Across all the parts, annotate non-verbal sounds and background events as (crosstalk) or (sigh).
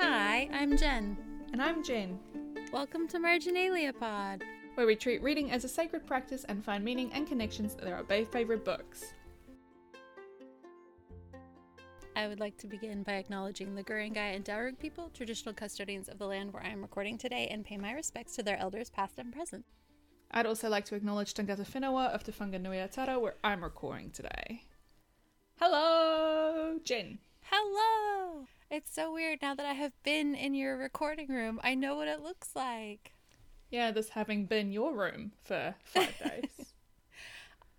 Hi, I'm Jen. And I'm Jen, Welcome to Marginalia Pod. where we treat reading as a sacred practice and find meaning and connections to our favourite books. I would like to begin by acknowledging the Guringai and Darug people, traditional custodians of the land where I am recording today, and pay my respects to their elders past and present. I'd also like to acknowledge Tangata Whenua of Te Whanganui-a-Tara, where I'm recording today. Hello, Jen. Hello! It's so weird now that I have been in your recording room. I know what it looks like. Yeah, this having been your room for five (laughs) days.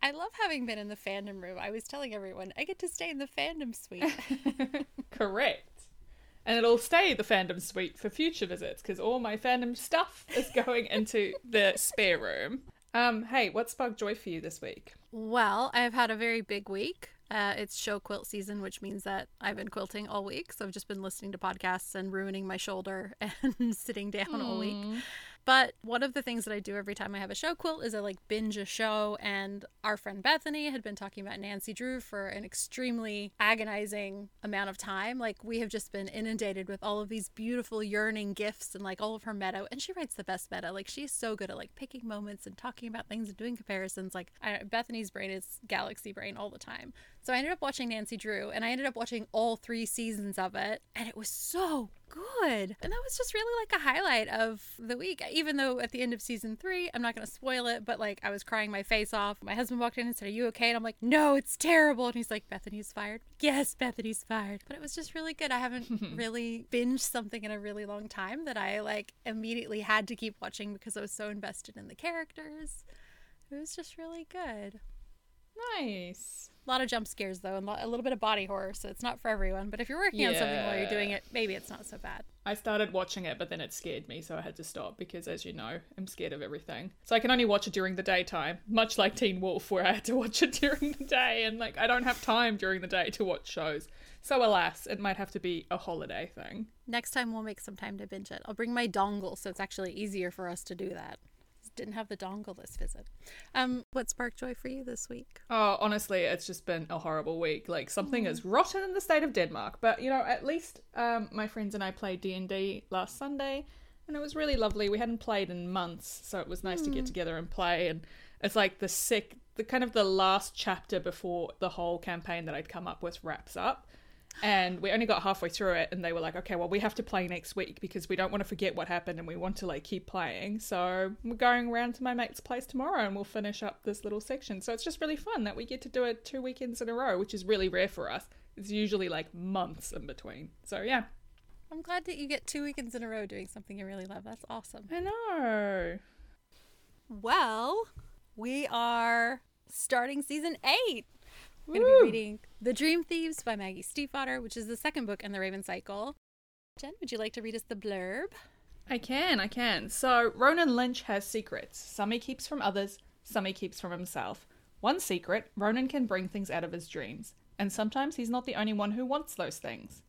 I love having been in the fandom room. I was telling everyone I get to stay in the fandom suite. (laughs) Correct. And it'll stay the fandom suite for future visits because all my fandom stuff is going into the spare room. Um, hey, what sparked joy for you this week? Well, I've had a very big week. Uh, it's show quilt season, which means that I've been quilting all week. So I've just been listening to podcasts and ruining my shoulder (laughs) and sitting down all week. But one of the things that I do every time I have a show quilt is I like binge a show. And our friend Bethany had been talking about Nancy Drew for an extremely agonizing amount of time. Like we have just been inundated with all of these beautiful yearning gifts and like all of her meta. And she writes the best meta. Like she's so good at like picking moments and talking about things and doing comparisons. Like I, Bethany's brain is galaxy brain all the time. So I ended up watching Nancy Drew and I ended up watching all three seasons of it. And it was so good. And that was just really like a highlight of the week. Even though at the end of season three, I'm not going to spoil it, but like I was crying my face off. My husband walked in and said, Are you okay? And I'm like, No, it's terrible. And he's like, Bethany's fired. Yes, Bethany's fired. But it was just really good. I haven't (laughs) really binged something in a really long time that I like immediately had to keep watching because I was so invested in the characters. It was just really good. Nice. A lot of jump scares though, and a little bit of body horror, so it's not for everyone. But if you're working on something while you're doing it, maybe it's not so bad. I started watching it, but then it scared me, so I had to stop because, as you know, I'm scared of everything. So I can only watch it during the daytime, much like Teen Wolf, where I had to (laughs) watch it during the day, and like I don't have time during the day to watch shows. So alas, it might have to be a holiday thing. Next time we'll make some time to binge it. I'll bring my dongle, so it's actually easier for us to do that. Didn't have the dongle this visit. Um, what sparked joy for you this week? Oh, honestly, it's just been a horrible week. Like something is rotten in the state of Denmark, but you know, at least um, my friends and I played D and D last Sunday, and it was really lovely. We hadn't played in months, so it was nice to get together and play. And it's like the sick, the kind of the last chapter before the whole campaign that I'd come up with wraps up. And we only got halfway through it, and they were like, "Okay, well, we have to play next week because we don't want to forget what happened, and we want to like keep playing." So we're going around to my mate's place tomorrow, and we'll finish up this little section. So it's just really fun that we get to do it two weekends in a row, which is really rare for us. It's usually like months in between. So yeah, I'm glad that you get two weekends in a row doing something you really love. That's awesome. I know. Well, we are starting season eight. We're going to be reading The Dream Thieves by Maggie Stiefvater, which is the second book in the Raven Cycle. Jen, would you like to read us the blurb? I can, I can. So, Ronan Lynch has secrets. Some he keeps from others, some he keeps from himself. One secret Ronan can bring things out of his dreams, and sometimes he's not the only one who wants those things.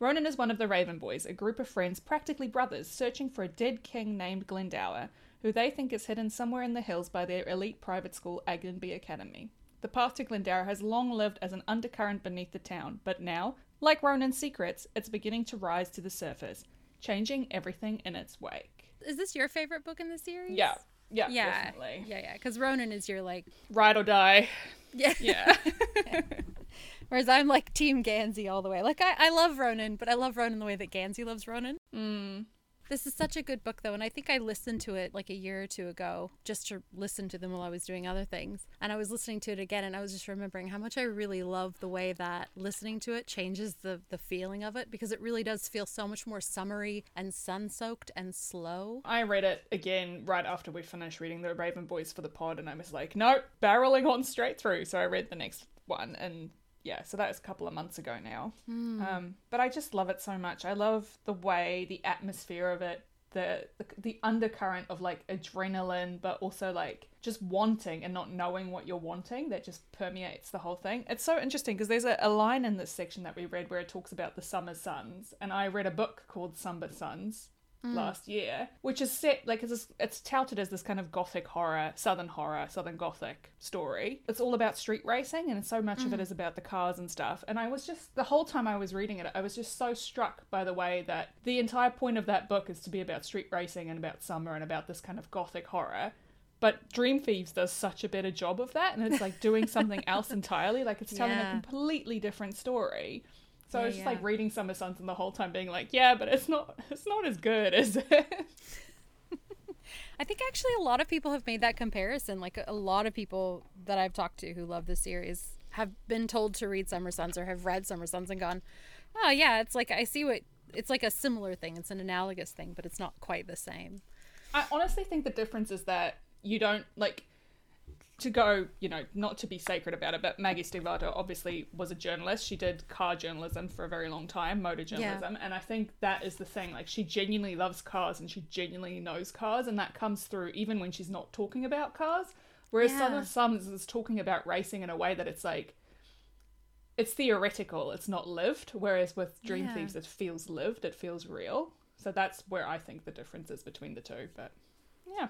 Ronan is one of the Raven Boys, a group of friends, practically brothers, searching for a dead king named Glendower, who they think is hidden somewhere in the hills by their elite private school, Aglionby Academy. The path to Glendower has long lived as an undercurrent beneath the town, but now, like Ronan's secrets, it's beginning to rise to the surface, changing everything in its wake. Is this your favorite book in the series? Yeah, yeah, Yeah. definitely. Yeah, yeah. Because Ronan is your like. Ride or die. Yeah. Yeah. (laughs) Whereas I'm like Team Gansey all the way. Like, I, I love Ronan, but I love Ronan the way that Gansey loves Ronan. mm. This is such a good book, though, and I think I listened to it like a year or two ago just to listen to them while I was doing other things. And I was listening to it again, and I was just remembering how much I really love the way that listening to it changes the the feeling of it because it really does feel so much more summery and sun soaked and slow. I read it again right after we finished reading the Raven Boys for the pod, and I was like, nope, barreling on straight through. So I read the next one, and yeah, so that was a couple of months ago now. Um, but I just love it so much. I love the way, the atmosphere of it, the, the the undercurrent of like adrenaline, but also like just wanting and not knowing what you're wanting that just permeates the whole thing. It's so interesting because there's a, a line in this section that we read where it talks about the summer suns, and I read a book called Summer Sons mm. last year, which is set like it's it's touted as this kind of gothic horror, southern horror, southern gothic story. It's all about street racing, and so much mm. of it mm. about the cars and stuff. And I was just the whole time I was reading it, I was just so struck by the way that the entire point of that book is to be about street racing and about summer and about this kind of gothic horror. But Dream Thieves does such a better job of that, and it's like doing something (laughs) else entirely. Like it's telling yeah. a completely different story. So yeah, I was just yeah. like reading Summer Sons and the whole time being like, yeah, but it's not it's not as good, is (laughs) it? I think actually a lot of people have made that comparison. Like a lot of people that I've talked to who love the series have been told to read Summer Sons or have read Summer Sons and gone, "Oh yeah, it's like I see what it's like a similar thing. It's an analogous thing, but it's not quite the same." I honestly think the difference is that you don't like to go, you know, not to be sacred about it, but Maggie Stiefvater obviously was a journalist. She did car journalism for a very long time, motor journalism, yeah. and I think that is the thing. Like, she genuinely loves cars and she genuinely knows cars, and that comes through even when she's not talking about cars. Whereas yeah. Southern Sons is talking about racing in a way that it's like, it's theoretical, it's not lived. Whereas with Dream yeah. Thieves, it feels lived, it feels real. So that's where I think the difference is between the two. But yeah.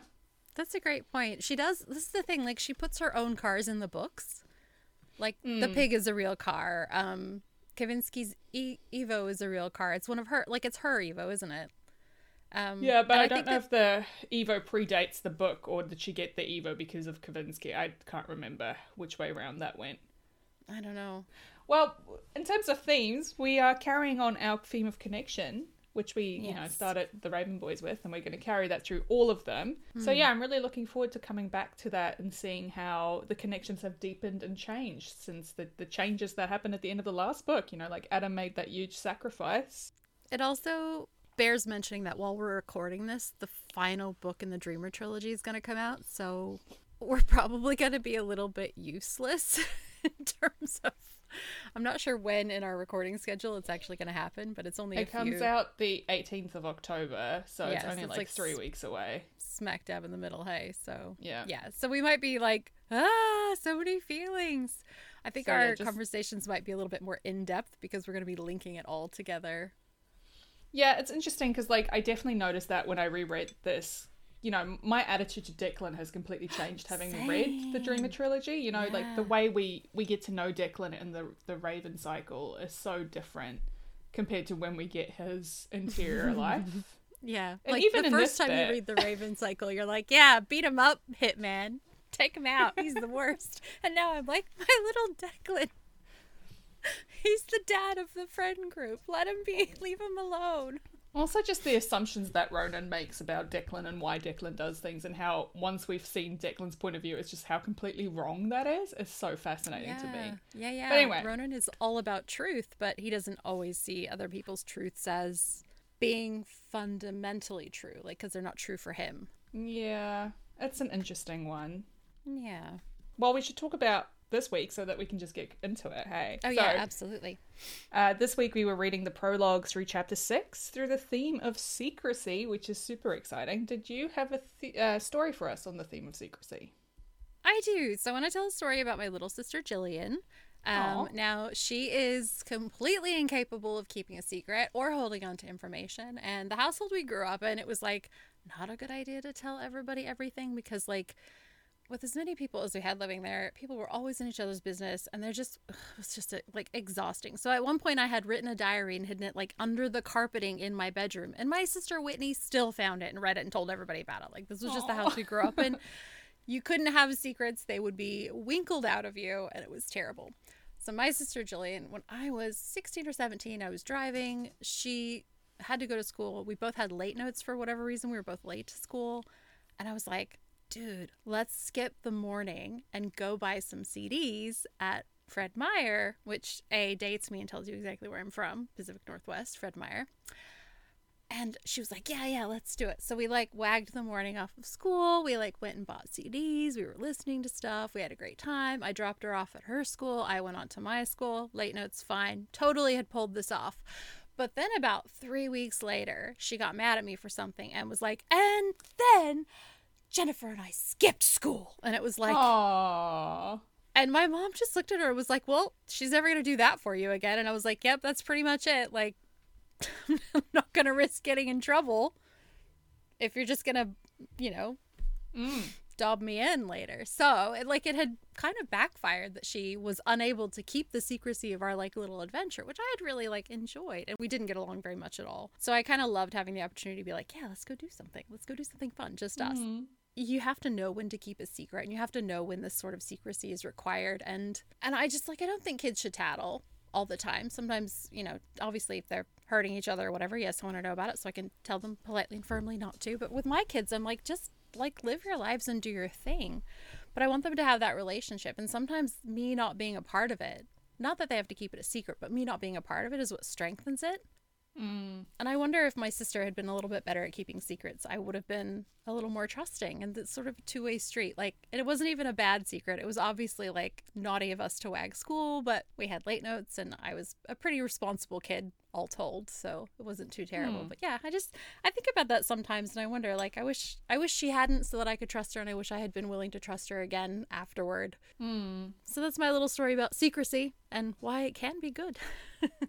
That's a great point. She does. This is the thing. Like she puts her own cars in the books. Like mm. the pig is a real car. Um, Kavinsky's e- Evo is a real car. It's one of her. Like it's her Evo, isn't it? Um, yeah, but I, I, don't know that... if the Evo predates the book or did she get the Evo because of Kavinsky? I can't remember which way around that went. I don't know. Well, in terms of themes, we are carrying on our theme of connection which we yes. you know started the Raven Boys with, and we're going to carry that through all of them. Mm. So hmm. yeah, I'm really looking forward to coming back to that and seeing how the connections have deepened and changed since the the changes that happened at the end of the last book. You know, like Adam made that huge sacrifice. It also bears mentioning that while we're recording this, the final book in the Dreamer trilogy is going to come out, so we're probably going to be a little bit useless (laughs) in terms of I'm not sure when in our recording schedule it's actually going to happen, but it's only it comes few... out the 18th of October, so yeah, it's only so it's like, like, three weeks away. Smack dab in the middle, hey. So yeah, yeah. So we might be like, ah, so many feelings. I think so, our yeah, just... conversations might be a little bit more in depth because we're going to be linking it all together. Yeah, it's interesting because like I definitely noticed that when I reread this you know, my attitude to Declan has completely changed having Same. read the Dreamer trilogy. You know, yeah. like the way we we get to know Declan in the the Raven cycle is so different compared to when we get his interior (laughs) life. Yeah, and like even the first time bit... you read the (laughs) Raven cycle, you're like, yeah, beat him up, Hitman, take him out. He's the worst. And now I'm like, my little Declan. (laughs) He's the dad of the friend group. Let him be. Leave him alone. Also, just the assumptions that Ronan makes about Declan and why Declan does things, and how once we've seen Declan's point of view, it's just how completely wrong that is. Is so fascinating yeah. to me. Yeah, yeah. But anyway, Ronan is all about truth, but he doesn't always see other people's truths as being fundamentally true, like because they're not true for him. Yeah, it's an interesting one. Yeah. Well, we should talk about this week so that we can just get into it. Hey. Oh, so, yeah, absolutely. Uh, this week we were reading the prologue through chapter six through the theme of secrecy, which is super exciting. Did you have a th- uh, story for us on the theme of secrecy? I do. So I want to tell a story about my little sister Jillian. Um, now, she is completely incapable of keeping a secret or holding on to information. And the household we grew up in, it was like not a good idea to tell everybody everything because, like, with as many people as we had living there, people were always in each other's business, and they're just ugh, (sighs) it was just a, like exhausting. So at one point, I had written a diary and hidden it like under the carpeting in my bedroom, and my sister Whitney still found it and read it and told everybody about it. Like this was just Aww. the house we grew up in. (laughs) you couldn't have secrets; they would be winkled out of you, and it was terrible. So my sister Jillian, when I was 16 or 17, I was driving. She had to go to school. We both had late notes for whatever reason. We were both late to school. And I was like, dude, let's skip the morning and go buy some CDs at Fred Meyer, which A dates me and tells you exactly where I'm from, Pacific Northwest, Fred Meyer. And she was like, Yeah, yeah, let's do it. So we like wagged the morning off of school. We like went and bought CDs. We were listening to stuff. We had a great time. I dropped her off at her school. I went on to my school. Late notes, fine. Totally had pulled this off. But then about three weeks later, she got mad at me for something and was like, And then Jennifer and I skipped school. And it was like, Aww. And my mom just looked at her and was like, Well, she's never going to do that for you again. And I was like, Yep, that's pretty much it. Like, (laughs) I'm not going to risk getting in trouble. if you're just gonna, you know, Mm. dob me in later. So it like it had kind of backfired that she was unable to keep the secrecy of our like little adventure, which I had really like enjoyed. And we didn't get along very much at all. So I kind of loved having the opportunity to be like, yeah, let's go do something. Let's go do something fun, just us. Mhm. You have to know when to keep a secret and you have to know when this sort of secrecy is required and and I just like I don't think kids should tattle all the time. Sometimes, you know, obviously if they're hurting each other or whatever, yes, I want to know about it so I can tell them politely and firmly not to. But with my kids, I'm like, just like live your lives and do your thing. But I want them to have that relationship. And sometimes me not being a part of it, not that they have to keep it a secret, but me not being a part of it is what strengthens it. Mm. And I wonder if my sister had been a little bit better at keeping secrets, I would have been a little more trusting. And it's sort of a two way street. Like, and it wasn't even a bad secret. It was obviously like naughty of us to wag school, but we had late notes and I was a pretty responsible kid, all told. So it wasn't too terrible. Hmm. But yeah, I just, I think about that sometimes and I wonder, like, I wish, I wish she hadn't so that I could trust her. And I wish I had been willing to trust her again afterward. Mm. So that's my little story about secrecy and why it can be good. (laughs)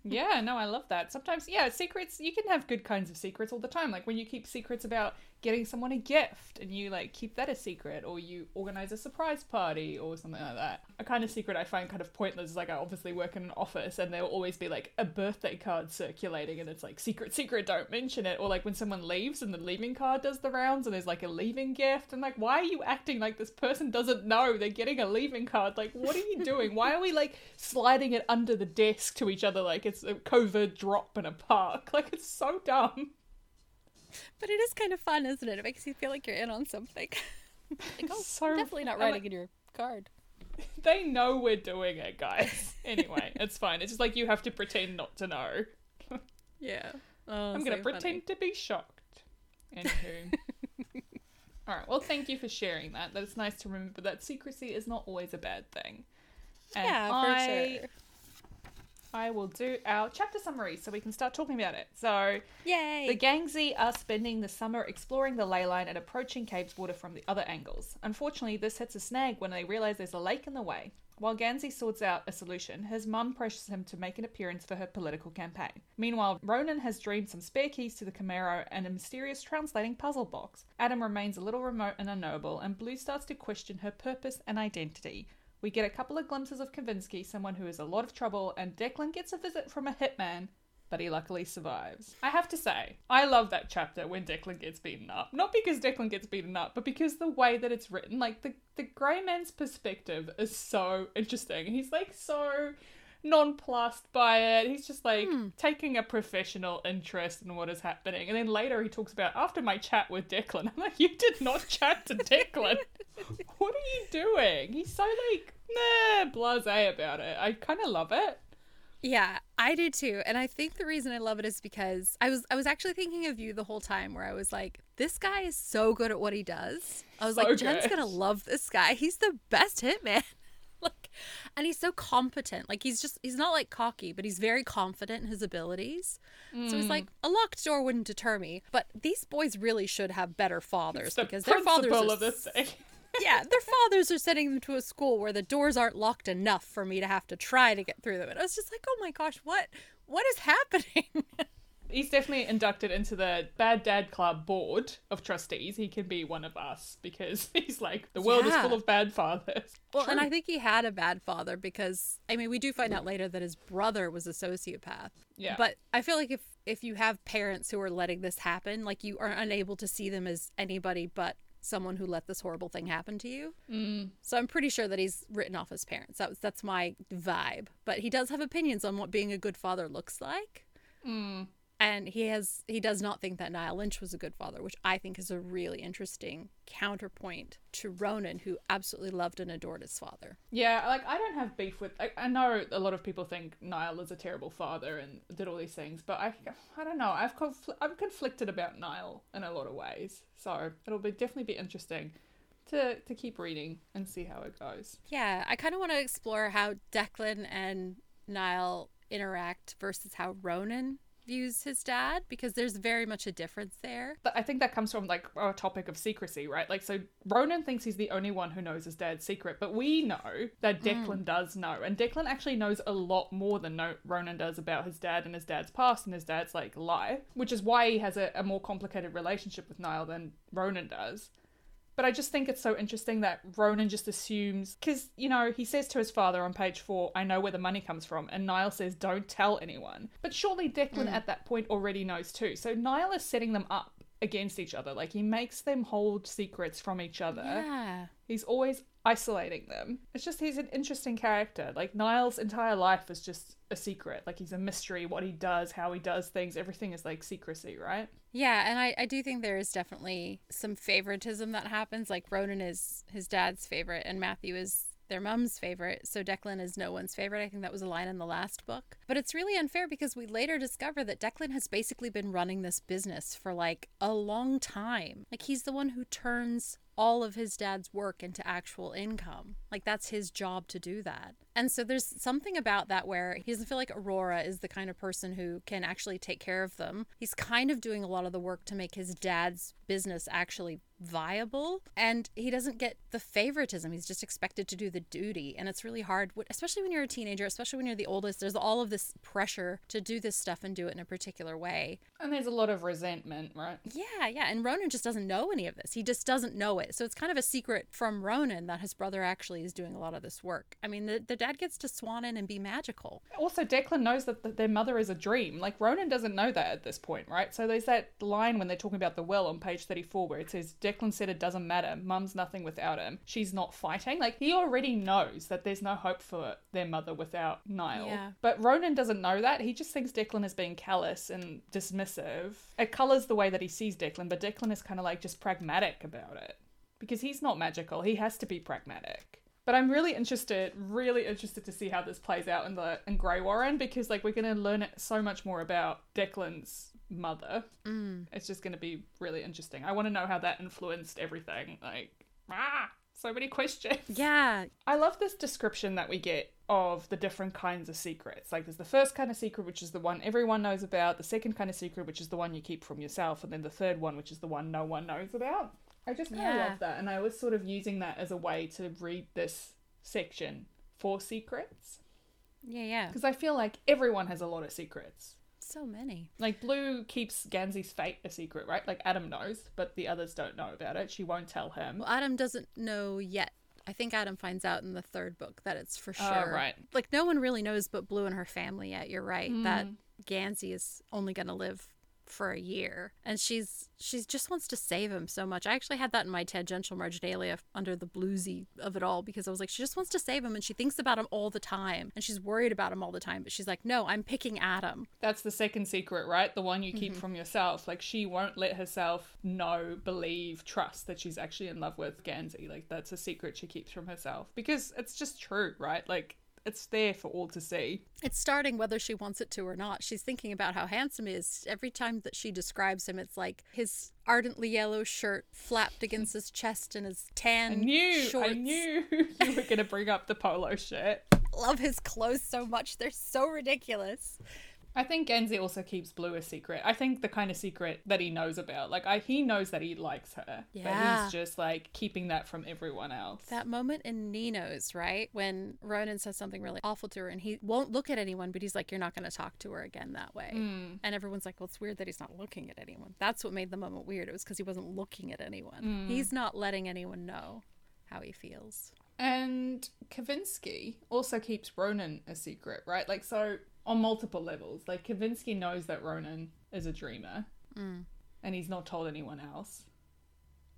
Yeah, no, I love that. Sometimes, yeah, secrets, you can have good kinds of secrets all the time. Like when you keep secrets about getting someone a gift and you like keep that a secret or you organize a surprise party or something like that. A kind of secret I find kind of pointless is like I obviously work in an office and there'll always be like a birthday card circulating and it's like secret, secret, don't mention it. Or like when someone leaves and the leaving card does the rounds and there's like a leaving gift and like, why are you acting like this person doesn't know they're getting a leaving card? Like, what are you doing? Why are we like sliding it under the desk to each other like it's a covert drop in a park? (laughs) Like, it's so dumb. But it is kind of fun, isn't it? It makes you feel like you're in on something. (laughs) like, oh, (laughs) So definitely not writing like- in your card. (laughs) They know we're doing it, guys. Anyway, it's fine. It's just like you have to pretend not to know. Yeah. Oh, I'm gonna pretend to be shocked. Anywho. Alright, well thank you for sharing that. That's nice to remember that secrecy is not always a bad thing. And Yeah, for I, sure. I will do our chapter summary so we can start talking about it. So Yay! The Gangsey are spending the summer exploring the ley line and approaching Cabeswater from the other angles. Unfortunately, this hits a snag when they realise there's a lake in the way. While Gansey sorts out a solution, his mum pressures him to make an appearance for her political campaign. Meanwhile, Ronan has dreamed some spare keys to the Camaro and a mysterious translating puzzle box. Adam remains a little remote and unknowable, and Blue starts to question her purpose and identity. We get a couple of glimpses of Kavinsky, someone who is a lot of trouble, and Declan gets a visit from a hitman, but he luckily survives. I have to say, I love that chapter when Declan gets beaten up. Not because Declan gets beaten up, but because the way that it's written, like the, the grey man's perspective is so interesting. He's like so nonplussed by it. He's just like hmm. taking a professional interest in what is happening. And then later he talks about after my chat with Declan. (laughs) I'm like, you did not chat to (laughs) Declan. what are you doing? He's so like nah blasé about it. I kind of love it. Yeah, I do too. And I think the reason I love it is because I was I was actually thinking of you the whole time where I was like, this guy is so good at what he does. I was So like, Jen's gonna love this guy. He's the best hitman. (laughs) like and he's so competent. Like he's just he's not like cocky, but he's very confident in his abilities. So Mm. he's like, a locked door wouldn't deter me. But these boys really should have better fathers the because their fathers are of this thing. (laughs) yeah, their fathers are sending them to a school where the doors aren't locked enough for me to have to try to get through them. And I was just like, oh my gosh, what what is happening? (laughs) He's definitely inducted into the Bad Dad Club board of trustees. He can be one of us because (laughs) he's like the world is full of bad fathers. well, and I think he had a bad father because I mean, we do find out later that his brother was a sociopath. Yeah. But I feel like if if you have parents who are letting this happen, like you are unable to see them as anybody but someone who let this horrible thing happen to you. Mm. So I'm pretty sure that he's written off his parents. That was, that's my vibe. But he does have opinions on what being a good father looks like. Mm. And he has he does not think that Niall Lynch was a good father, which I think is a really interesting counterpoint to Ronan, who absolutely loved and adored his father. Yeah, like I don't have beef with. I, I know a lot of people think Niall is a terrible father and did all these things, but I, I don't know. I've confl- I'm conflicted about Niall in a lot of ways, so it'll be definitely be interesting to to keep reading and see how it goes. Yeah, I kind of want to explore how Declan and Niall interact versus how Ronan views his dad because there's very much a difference there. But I think that comes from like our topic of secrecy, right? Like, so Ronan thinks he's the only one who knows his dad's secret, but we know that Declan mm. does know, and Declan actually knows a lot more than no- Ronan does about his dad and his dad's past and his dad's like life, which is why he has a, a more complicated relationship with Niall than Ronan does. But I just think it's so interesting that Ronan just assumes, because, you know, he says to his father on page four, I know where the money comes from. And Niall says, don't tell anyone. But surely Declan mm. at that point already knows too. So Niall is setting them up against each other. Like he makes them hold secrets from each other. Yeah. He's always isolating them. It's just he's an interesting character. Like Niall's entire life is just a secret. Like he's a mystery. What he does, how he does things, everything is like secrecy, right? Yeah, and I, I do think there is definitely some favoritism that happens. Like Ronan is his dad's favorite and Matthew is their mom's favorite, so Declan is no one's favorite. I think that was a line in the last book. But it's really unfair because we later discover that Declan has basically been running this business for like a long time. Like he's the one who turns all of his dad's work into actual income. Like that's his job to do that. And so there's something about that where he doesn't feel like Aurora is the kind of person who can actually take care of them. He's kind of doing a lot of the work to make his dad's business actually viable. And he doesn't get the favoritism. He's just expected to do the duty. And it's really hard especially when you're a teenager especially when you're the oldest there's all of this pressure to do this stuff and do it in a particular way. And there's a lot of resentment right? Yeah yeah. And ronan just doesn't know any of this. He just doesn't know it so it's kind of a secret from ronan that his brother actually is doing a lot of this work. I mean the, the dad gets to swan in and be magical. Also declan knows that the, their mother is a dream. Like ronan doesn't know that at this point right? So there's that line when they're talking about the well on page 34 where it says declan said it doesn't matter. Mum's nothing without him. She's not fighting. Like he already knows that there's no hope for their mother without niall. Yeah. but ronan doesn't know that. He just thinks declan is being callous and dismissive. It colors the way that he sees declan but declan is kind of like just pragmatic about it because he's not magical. He has to be pragmatic. But I'm really interested, really interested to see how this plays out in the in Greywaren because like we're going to learn so much more about Declan's mother. Mm. It's just going to be really interesting. I want to know how that influenced everything. Like, ah, so many questions. Yeah. I love this description that we get of the different kinds of secrets. Like there's the first kind of secret, which is the one everyone knows about, the second kind of secret, which is the one you keep from yourself, and then the third one, which is the one no one knows about. I just kind of yeah. love that, and I was sort of using that as a way to read this section for secrets. Yeah, yeah. Because I feel like everyone has a lot of secrets. So many. Like Blue keeps Gansey's fate a secret, right? Like Adam knows, but the others don't know about it. She won't tell him. Well, Adam doesn't know yet. I think Adam finds out in the third book that it's for oh, sure. Uh, right. Like no one really knows but Blue and her family yet. You're right. Mm. That Gansy is only going to live for a year and she's she's just wants to save him so much. I actually had that in my tangential marginalia under the Bluesey of it all because i was like she just wants to save him and she thinks about him all the time and she's worried about him all the time but she's like no i'm picking adam. That's the second secret right? The one you keep mm-hmm. from yourself. Like she won't let herself know believe trust that she's actually in love with Gansey. like that's a secret she keeps from herself because it's just true right? Like it's there for all to see. It's starting whether she wants it to or not. She's thinking about how handsome he is. Every time that she describes him, it's like his ardently yellow shirt flapped against his chest and his tan I knew, shorts. I knew (laughs) you were going to bring up the polo shirt. Love his clothes so much. They're so ridiculous. I think Gansey also keeps Blue a secret. I think the kind of secret that he knows about. Like I he knows that he likes her. Yeah. But he's just like keeping that from everyone else. That moment in Nino's, right? When Ronan says something really awful to her and he won't look at anyone, but he's like, You're not gonna talk to her again that way. Mm. And everyone's like, Well, it's weird that he's not looking at anyone. That's what made the moment weird. It was because he wasn't looking at anyone. Mm. He's not letting anyone know how he feels. And Kavinsky also keeps Ronan a secret, right? Like so on multiple levels. Like Kavinsky knows that Ronan is a dreamer, mm. and he's not told anyone else.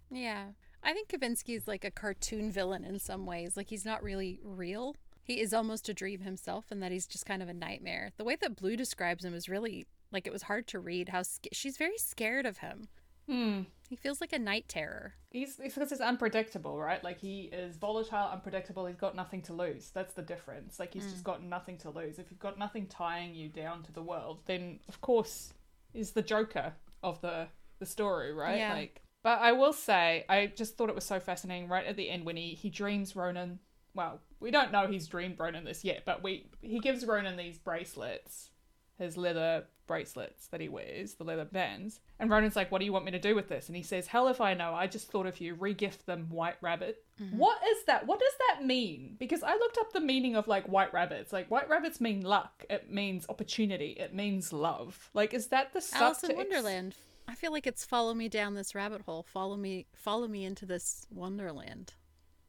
Yeah, I think Kavinsky is like a cartoon villain in some ways. Like he's not really real. He is almost a dream himself, and that he's just kind of a nightmare. The way that Blue describes him is really like it was hard to read. How sc- she's very scared of him. Hmm. He feels like a night terror. He's because he's unpredictable, right? Like he is volatile, unpredictable. He's got nothing to lose. That's the difference. Like he's mm. just got nothing to lose. If you've got nothing tying you down to the world, then of course is the Joker of the the story, right? Yeah. Like, but I will say, I just thought it was so fascinating. Right at the end, when he he dreams Ronan. Well, we don't know he's dreamed Ronan this yet, but we he gives Ronan these bracelets his leather bracelets that he wears, the leather bands. And Ronan's like, What do you want me to do with this? And he says, Hell if I know. I just thought of you. Regift them, White Rabbit. Mm-hmm. What is that? What does that mean? Because I looked up the meaning of like white rabbits. Like, white rabbits mean luck, it means opportunity, it means love. Like, is that the Alice in Wonderland. I feel like it's follow me down this rabbit hole. Follow me, follow me into this wonderland,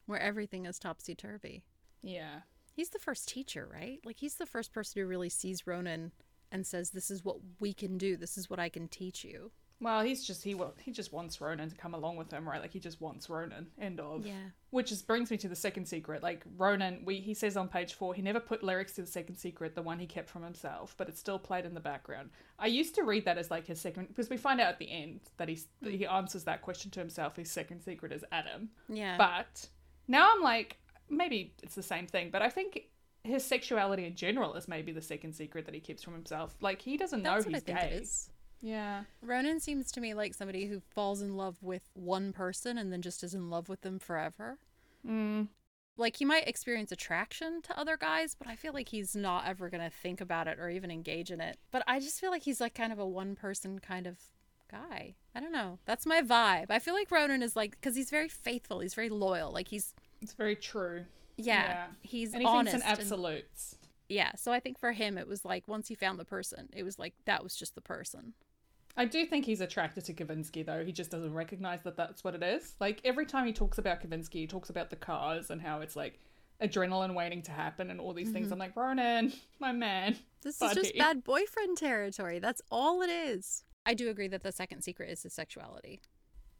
where everything is topsy turvy. Yeah. He's the first teacher, right? Like he's the first person who really sees Ronan and says, "This is what we can do. This is what I can teach you." Well, he's just he he just wants Ronan to come along with him, right? Like he just wants Ronan. End of. Yeah. Which is brings me to the second secret. Like Ronan, we he says on page four, he never put lyrics to the second secret, the one he kept from himself, but it's still played in the background. I used to read that as like his second because we find out at the end that he's that he answers that question to himself. His second secret is Adam. Yeah. But now I'm like, maybe it's the same thing, but I think his sexuality in general is maybe the second secret that he keeps from himself. Like he doesn't That's know he's gay. Yeah. Ronan seems to me like somebody who falls in love with one person and then just is in love with them forever. Mm. Like he might experience attraction to other guys, but I feel like he's not ever going to think about it or even engage in it. But I just feel like he's like kind of a one person kind of guy. I don't know. That's my vibe. I feel like Ronan is like cuz he's very faithful, he's very loyal. Like he's It's very true. Yeah, Yeah. he's And he honest. thinks in and- absolutes. yeah, so I think for him it was like once he found the person, it was like that was just the person. I do think he's attracted to Kavinsky, though. He just doesn't recognize that that's what it is. Like, every time he talks about Kavinsky, he talks about the cars and how it's like adrenaline waiting to happen and all these things. I'm like, Ronan, (laughs) my man. This is just bad boyfriend territory. That's all it is. I do agree that the second secret is his sexuality.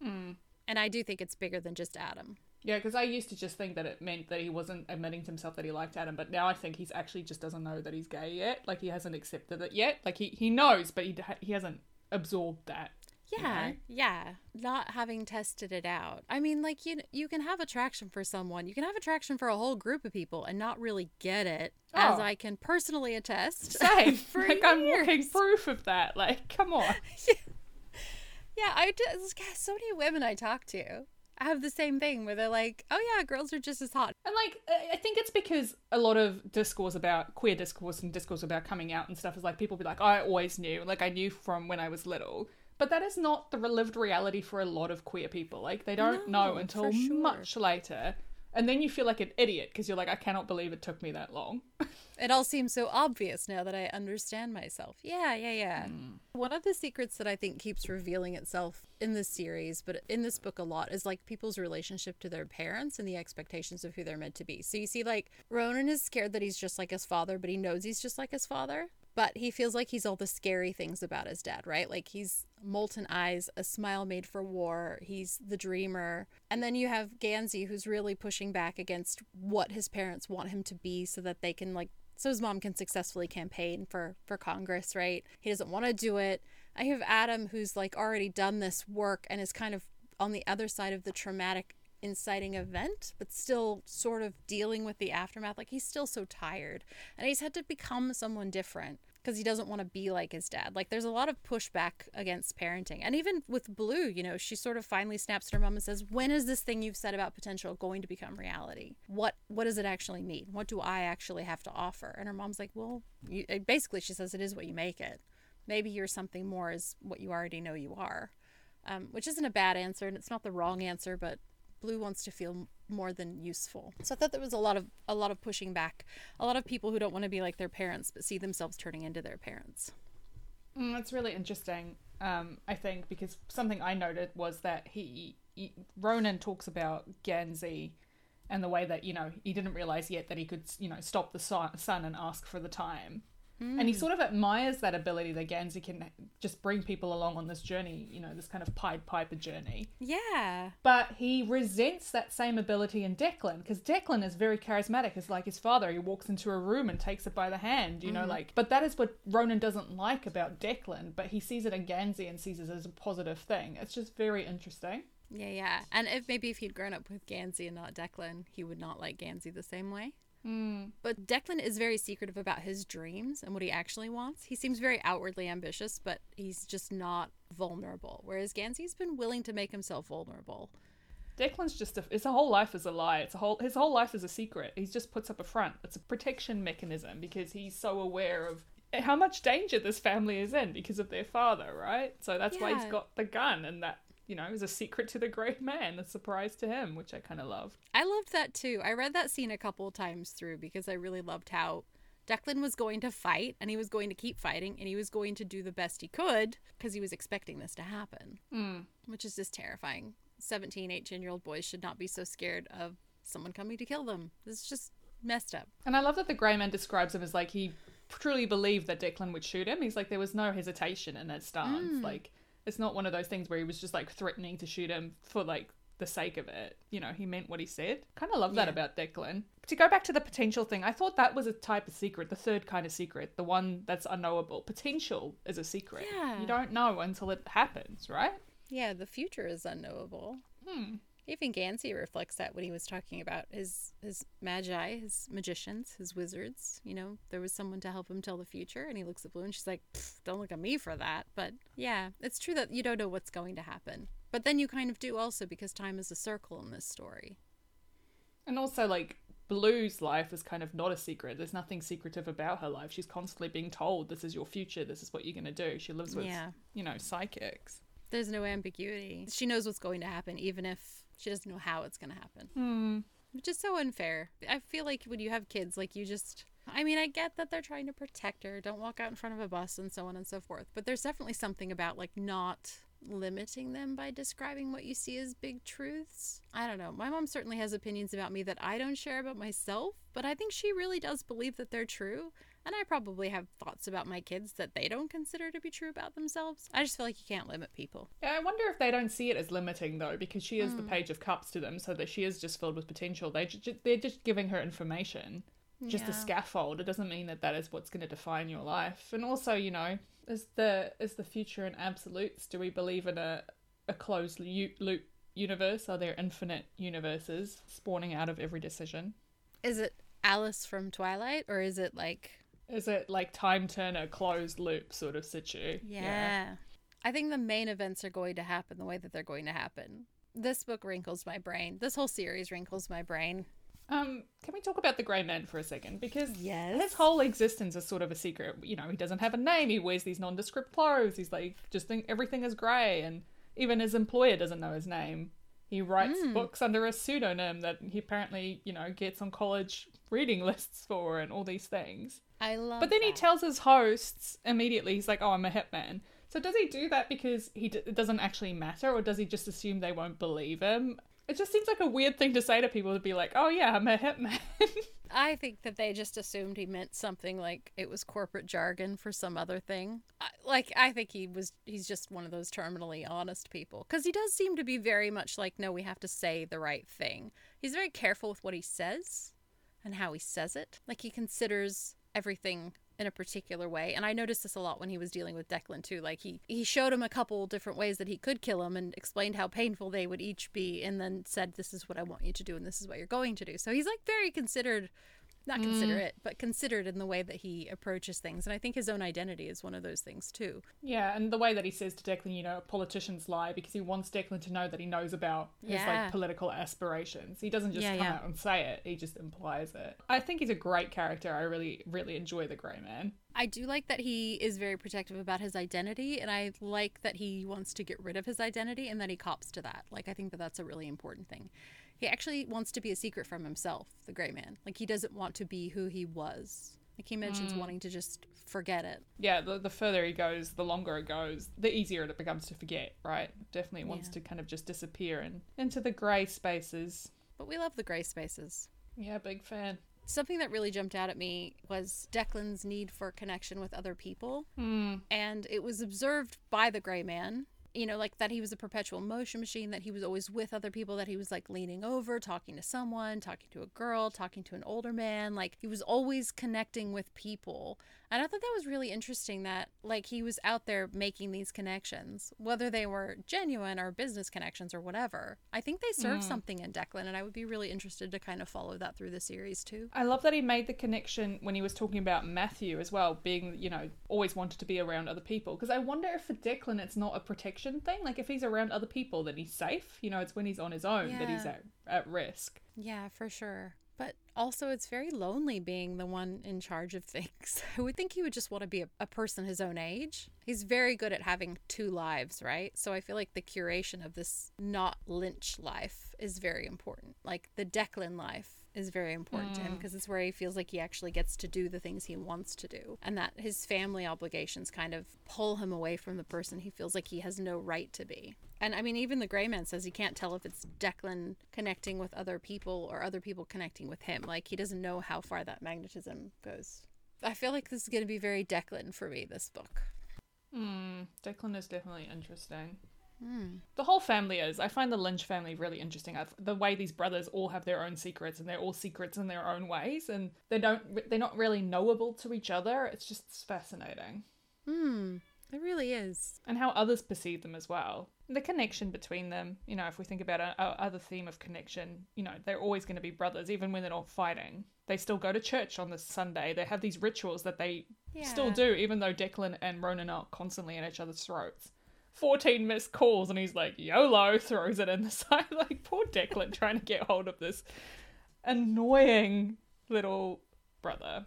Mm. And I do think it's bigger than just Adam. Yeah, because I used to just think that it meant that he wasn't admitting to himself that he liked Adam, but now I think he's actually just doesn't know that he's gay yet. Like, he hasn't accepted it yet. Like, he, he knows, but he, he hasn't absorbed that. you Yeah, know? yeah. Not having tested it out. I mean, like you you can have attraction for someone. You can have attraction for a whole group of people and not really get it, as Oh. I can personally attest. (laughs) Same. (laughs) for like, I'm walking proof of that. Like, come on. (laughs) Yeah, yeah, I just so many women I talk to have the same thing where they're like, "Oh yeah, girls are just as hot." And like, I- I think it's because a lot of discourse about queer discourse and discourse about coming out and stuff is like people be like, I always knew, like I knew from when I was little. But that is not the lived reality for a lot of queer people. Like they don't No, know until sure. much later, and then you feel like an idiot because you're like, I cannot believe it took me that long. (laughs) It all seems so obvious now that I understand myself. Yeah, yeah, yeah. Hmm. One of the secrets that I think keeps revealing itself in this series, but in this book a lot, is like people's relationship to their parents and the expectations of who they're meant to be. So you see, like, Ronan is scared that he's just like his father, but he knows he's just like his father. But he feels like he's all the scary things about his dad, right? Like he's molten eyes, a smile made for war, he's the dreamer. And then you have Gansey who's really pushing back against what his parents want him to be so that they can like so his mom can successfully campaign for for Congress, right? He doesn't want to do it. I have Adam who's like already done this work and is kind of on the other side of the traumatic inciting event, but still sort of dealing with the aftermath. Like he's still so tired and he's had to become someone different because he doesn't want to be like his dad. Like there's a lot of pushback against parenting. And even with Blue, you know, she sort of finally snaps at her mom and says, "When is this thing you've said about potential going to become reality? What what does it actually mean? What do I actually have to offer?" And her mom's like, "Well, basically she says it is what you make it. Maybe you're something more is what you already know you are." Um, which isn't a bad answer and it's not the wrong answer, but Blue wants to feel more than useful. So I thought there was a lot of a lot of pushing back, a lot of people who don't want to be like their parents but see themselves turning into their parents. Mm, that's really interesting. Um, I think because something I noted was that he, he Ronan talks about Gansey and the way that you know he didn't realize yet that he could you know stop the sun sun and ask for the time. And he mm. sort of admires that ability that Gansey can just bring people along on this journey, you know, this kind of Pied Piper journey. Yeah. But he resents that same ability in Declan because Declan is very charismatic. It's like his father. He walks into a room and takes it by the hand, you know, mm-hmm. like. But that is what Ronan doesn't like about Declan, but he sees it in Gansey and sees it as a positive thing. It's just very interesting. Yeah, yeah. And if maybe if he'd grown up with Gansey and not Declan, he would not like Gansey the same way. Mm. But Declan is very secretive about his dreams and what he actually wants. He seems very outwardly ambitious, but he's just not vulnerable. Whereas Gansey's been willing to make himself vulnerable. Declan's just a, his whole life is a lie. It's a whole his whole life is a secret. He just puts up a front. It's a protection mechanism because he's so aware of how much danger this family is in because of their father, right? So that's why he's got the gun, and that you know is a secret to the grey man, a surprise to him, which I kind of loved. I loved that too. I read that scene a couple times through because I really loved how Declan was going to fight and he was going to keep fighting and he was going to do the best he could because he was expecting this to happen, Mm. which is just terrifying. 17, 18 year old boys should not be so scared of someone coming to kill them. This is just messed up. And I love that the grey man describes him as like he truly believed that Declan would shoot him. He's like there was no hesitation in that stance. Like it's not one of those things where he was just like threatening to shoot him for like the sake of it. You know, he meant what he said. Kind of love that Yeah. about Declan. To go back to the potential thing, I thought that was a type of secret, the third kind of secret, the one that's unknowable. Potential is a secret. Yeah. You don't know until it happens, right? Yeah, the future is unknowable. Hmm. Even Gansey reflects that when he was talking about his his magi, his magicians, his wizards. You know, there was someone to help him tell the future, and he looks at Blue and she's like, "Don't look at me for that." But yeah, it's true that you don't know what's going to happen, but then you kind of do also because time is a circle in this story. And also, like, Blue's life is kind of not a secret. There's nothing secretive about her life. She's constantly being told, this is your future, this is what you're going to do. She lives with, Yeah. you know, psychics. There's no ambiguity. She knows what's going to happen, even if she doesn't know how it's going to happen. Hmm. which is so unfair. I feel like when you have kids, like you just. I mean, I get that they're trying to protect her, don't walk out in front of a bus, and so on and so forth. But there's definitely something about like not limiting them by describing what you see as big truths. I don't know. My mom certainly has opinions about me that I don't share about myself, but I think she really does believe that they're true. And I probably have thoughts about my kids that they don't consider to be true about themselves. I just feel like you can't limit people. Yeah, I wonder if they don't see it as limiting, though, because she is the hmm. page of cups to them, so that she is just filled with potential. They ju- they're just giving her information. Just a scaffold. It doesn't mean that that is what's going to define your life. And also, you know, is the is the future in absolutes? Do we believe in a a closed loop universe? Are there infinite universes spawning out of every decision? Is it Alice from Twilight, or is it like Is it like time turner closed loop sort of situ? Yeah. I think the main events are going to happen the way that they're going to happen. This book wrinkles my brain. This whole series wrinkles my brain. Um, can we talk about the Grey Man for a second? Because Yes. his whole existence is sort of a secret. You know, he doesn't have a name. He wears these nondescript clothes. He's like just think everything is grey, and even his employer doesn't know his name. He writes books under a pseudonym that he apparently, you know, gets on college reading (laughs) lists for, and all these things. I love But then he tells his hosts immediately, he's like, "Oh, I'm a hitman." So does he do that because he d- it doesn't actually matter, or does he just assume they won't believe him? It just seems like a weird thing to say to people to be like, "Oh yeah, I'm a hitman." (laughs) I think that they just assumed he meant something like it was corporate jargon for some other thing. I, like I think he was he's just one of those terminally honest people cuz he does seem to be very much like no we have to say the right thing. He's very careful with what he says and how he says it. Like he considers everything in a particular way. And I noticed this a lot when he was dealing with Declan too. Like he he showed him a couple different ways that he could kill him and explained how painful they would each be and then said this is what I want you to do and this is what you're going to do. So he's like very considered not considerate, mm. but considered in the way that he approaches things. And I think his own identity is one of those things too. yeah, and the way that he says to Declan, you know, politicians lie because he wants Declan to know that he knows about his like political aspirations. He doesn't just Yeah, come yeah. out and say it; he just implies it. I think he's a great character. I really, really enjoy the Grey Man. I do like that he is very protective about his identity, and I like that he wants to get rid of his identity and that he cops to that. Like, I think that that's a really important thing. He actually wants to be a secret from himself, the gray man. Like, he doesn't want to be who he was. Like, he mentions wanting to just forget it. Yeah, the, the further he goes, the longer it goes, the easier it becomes to forget, right? Definitely wants Yeah. to kind of just disappear and into the grey spaces. But we love the gray spaces. Yeah, big fan. Something that really jumped out at me was Declan's need for connection with other people. Hmm. and it was observed by the gray man you know like that he was a perpetual motion machine that he was always with other people that he was like leaning over talking to someone talking to a girl talking to an older man like he was always connecting with people and i thought that was really interesting that like he was out there making these connections whether they were genuine or business connections or whatever i think they serve mm. something in declan and i would be really interested to kind of follow that through the series too I love that he made the connection when he was talking about Matthew as well, being, you know, always wanted to be around other people. Because I wonder if for Declan it's not a protection thing. Like if he's around other people, then he's safe. You know, it's when he's on his own that he's at, at risk. Yeah, for sure. But also, it's very lonely being the one in charge of things. (laughs) I would think he would just want to be a, a, person his own age. He's very good at having two lives, right? So I feel like the curation of this not Lynch life is very important. Like the Declan life is very important mm. to him because mm. it's where he feels like he actually gets to do the things he wants to do and that his family obligations kind of pull him away from the person he feels like he has no right to be. And I mean, even the gray man says he can't tell if it's Declan connecting with other people or other people connecting with him. Like, he doesn't know how far that magnetism goes. I feel like this is going to be very Declan for me, this book. Hmm, Declan is definitely interesting. Mm. The whole family is. I find the Lynch family really interesting. I've, the way these brothers all have their own secrets, and they're all secrets in their own ways, and they don't. They're not really knowable to each other. It's just fascinating. Hmm. It really is. And how others perceive them as well. The connection between them, you know, if we think about our other theme of connection, you know, they're always going to be brothers, even when they're not fighting. They still go to church on the Sunday. They have these rituals that they yeah. still do, even though Declan and Ronan are constantly in each other's throats. 14 missed calls and he's like YOLO (laughs) throws it in the (laughs) side like poor Declan trying to get hold of this annoying little brother.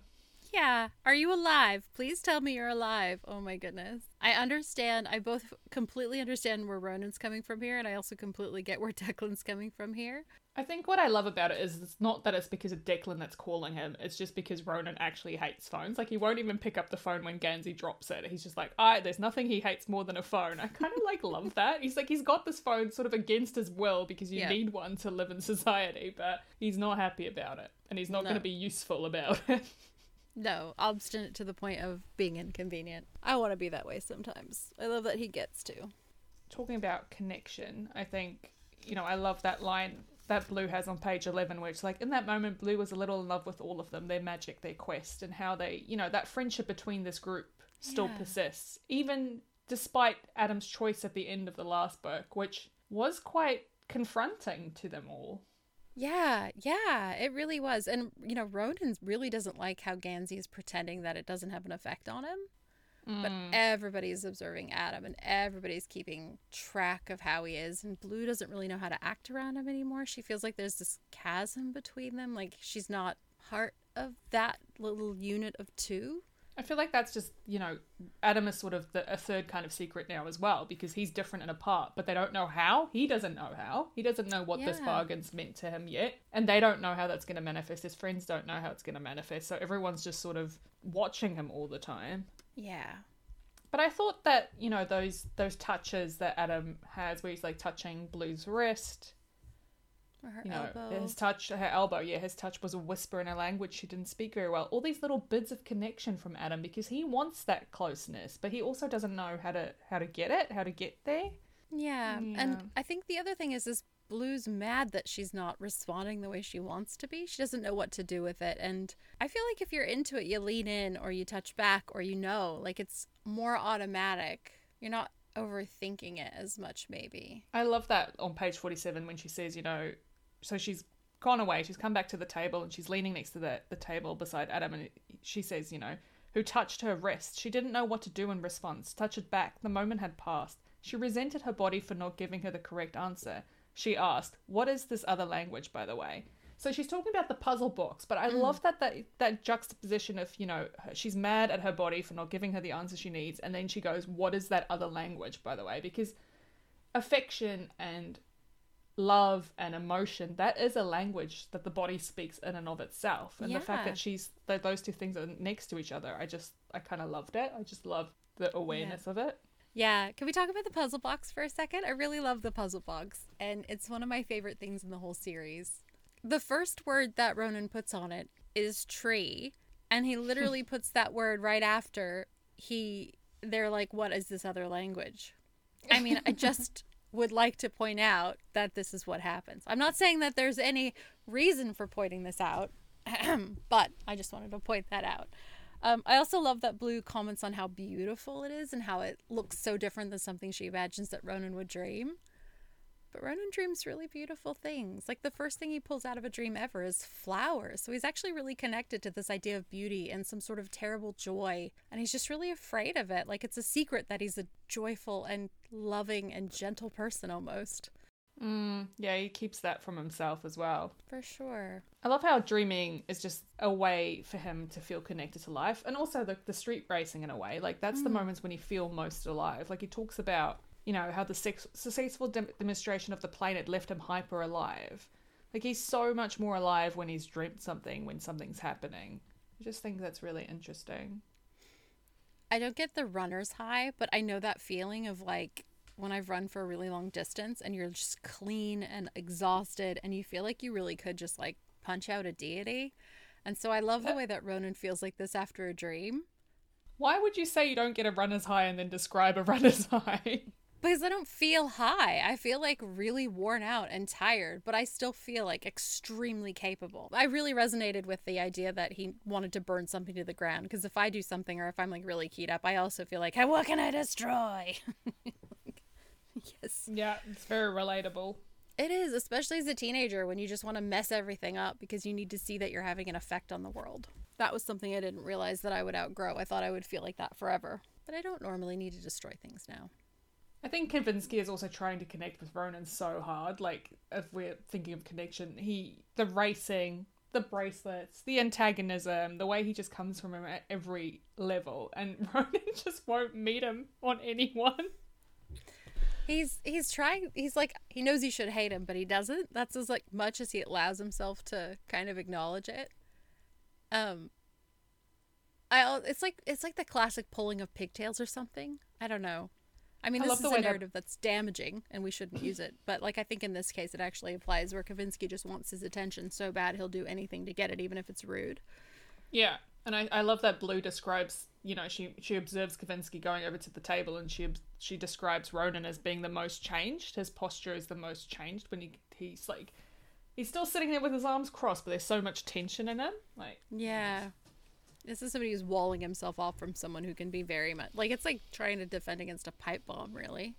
Yeah. Are you alive? Please tell me you're alive. Oh my goodness. I understand. I both completely understand where Ronan's coming from here, and I also completely get where (laughs) Declan's coming from here. I think what I love about it is it's not that it's because of Declan that's calling him. It's just because Ronan actually hates phones. Like he won't even pick up the phone when Gansey drops it. He's just like, "I there's nothing he hates more than a phone." I kind of (laughs) like love that. He's like he's got this phone sort of against his will because you yeah. need one to live in society, but he's not happy about it, and he's not no. going to be useful about (laughs) it. No, obstinate to the point of being inconvenient. I want to be that way sometimes. I love that he gets to. Talking about connection, I think, you know, I love that line that Blue has on page 11, where it's like, in that moment, Blue was a little in love with all of them, their magic, their quest, and how they, you know, that friendship between this group still yeah. persists, even despite Adam's choice at the end of the last book, which was quite confronting to them all. Yeah, yeah, it really was. And, you know, Ronan really doesn't like how Gansey is pretending that it doesn't have an effect on him. Mm. But everybody's observing Adam and everybody's keeping track of how he is. And Blue doesn't really know how to act around him anymore. She feels like there's this chasm between them. Like she's not part of that little unit of two. I feel like that's just, you know, Adam is sort of the, a third kind of secret now as well because he's different and apart, but they don't know how. He doesn't know how. He doesn't know what yeah. this bargain's meant to him yet. And they don't know how that's going to manifest. His friends don't know how it's going to manifest. So everyone's just sort of watching him all the time. Yeah. But I thought that, you know, those those touches that Adam has where he's like touching Blue's wrist her you know, elbow. His touch, her elbow, yeah, his touch was a whisper in a language she didn't speak very well. All these little bits of connection from Adam because he wants that closeness, but he also doesn't know how to how to get it, how to get there. Yeah, yeah. and I think the other thing is this Blue's mad that she's not responding the way she wants to be. She doesn't know what to do with it. And I feel like if you're into it, you lean in or you touch back or you know, like it's more automatic. You're not overthinking it as much, maybe. I love that on page 47 when she says, you know, so she's gone away. She's come back to the table and she's leaning next to the, the table beside Adam. And she says, you know, who touched her wrist. She didn't know what to do in response. Touch it back. The moment had passed. She resented her body for not giving her the correct answer. She asked, What is this other language, by the way? So she's talking about the puzzle box, but I mm. love that, that that juxtaposition of, you know, she's mad at her body for not giving her the answer she needs, and then she goes, What is that other language, by the way? Because affection and love and emotion that is a language that the body speaks in and of itself. And yeah. the fact that she's that those two things are next to each other i just i kind of loved it. I just love the awareness yeah. of it. Yeah. Can we talk about the puzzle box for a second? I really love the puzzle box and it's one of my favorite things in the whole series. The first word that ronan puts on it is tree and he (laughs) literally puts that word right after he they're like what is this other language? I mean i (laughs) just would like to point out that this is what happens. I'm not saying that there's any reason for pointing this out, (clears throat) but I just wanted to point that out. Um, I also love that Blue comments on how beautiful it is and how it looks so different than something she imagines that Ronan would dream. But Ronan dreams really beautiful things. Like the first thing he pulls out of a dream ever is flowers. So he's actually really connected to this idea of beauty and some sort of terrible joy. And he's just really afraid of it. Like it's a secret that he's a joyful and loving and gentle person almost. Mm, yeah, he keeps that from himself as well. For sure. I love how dreaming is just a way for him to feel connected to life, and also the the street racing in a way. Like that's the moments when he feel most alive. Like he talks about, you know, how the successful dem- demonstration of the planet left him hyper alive. Like he's so much more alive when he's dreamt something, when something's happening. I just think that's really interesting. I don't get the runner's high, but I know that feeling of like when I've run for a really long distance and you're just clean and exhausted and you feel like you really could just like punch out a deity. And so I love the way that Ronan feels like this after a dream Why would you say you don't get a runner's high and then describe a (laughs) runner's high? Because I don't feel high. I feel like really worn out and tired, but I still feel like extremely capable. I really resonated with the idea that he wanted to burn something to the ground because if I do something or if I'm like really keyed up, I also feel like, hey, what can I destroy? (laughs) yes. yeah, it's very relatable. It is, especially as a teenager when you just want to mess everything up because you need to see that you're having an effect on the world. That was something I didn't realize that I would outgrow. I thought I would feel like that forever. But I don't normally need to destroy things now. I think Kavinsky is also trying to connect with Ronan so hard. Like, if we're thinking of connection, he, the racing, the bracelets, the antagonism, the way he just comes from him at every level, and (laughs) Ronan just won't meet him on anyone. He's he's trying he's like he knows he should hate him, but he doesn't. That's as like much as he allows himself to kind of acknowledge it. Um I it's like it's like the classic pulling of pigtails or something. I don't know. I mean, I this is a way that- narrative that's damaging and we shouldn't use it. But like I think in this case it actually applies where Kavinsky just wants his attention so bad he'll do anything to get it even if it's rude. Yeah, and I, I love that Blue describes, you know, she she observes Kavinsky going over to the table, and she she describes Ronan as being the most changed. His posture is the most changed when he he's like, he's still sitting there with his arms crossed, but there's so much tension in him. Like, Yeah. This is somebody who's walling himself off from someone who can be very much like it's like trying to defend against a pipe bomb, really.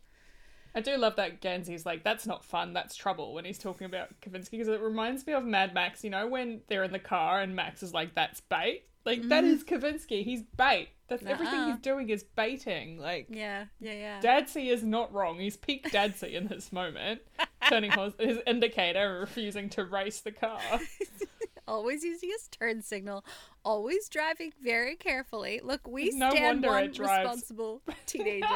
I do love that Gansey's like, that's not fun, that's trouble when he's talking about Kavinsky because it reminds me of Mad Max, you know, when they're in the car and Max is like, that's bait. Like, that mm-hmm. is Kavinsky. He's bait. That's everything Nuh-uh. he's doing is baiting. Like, Yeah, yeah, yeah. Dadsy is not wrong. He's peak Dadsy in this moment, turning (laughs) his, his indicator and refusing to race the car. (laughs) always using his turn signal, always driving very carefully. Look, we No stand one responsible (laughs) teenager.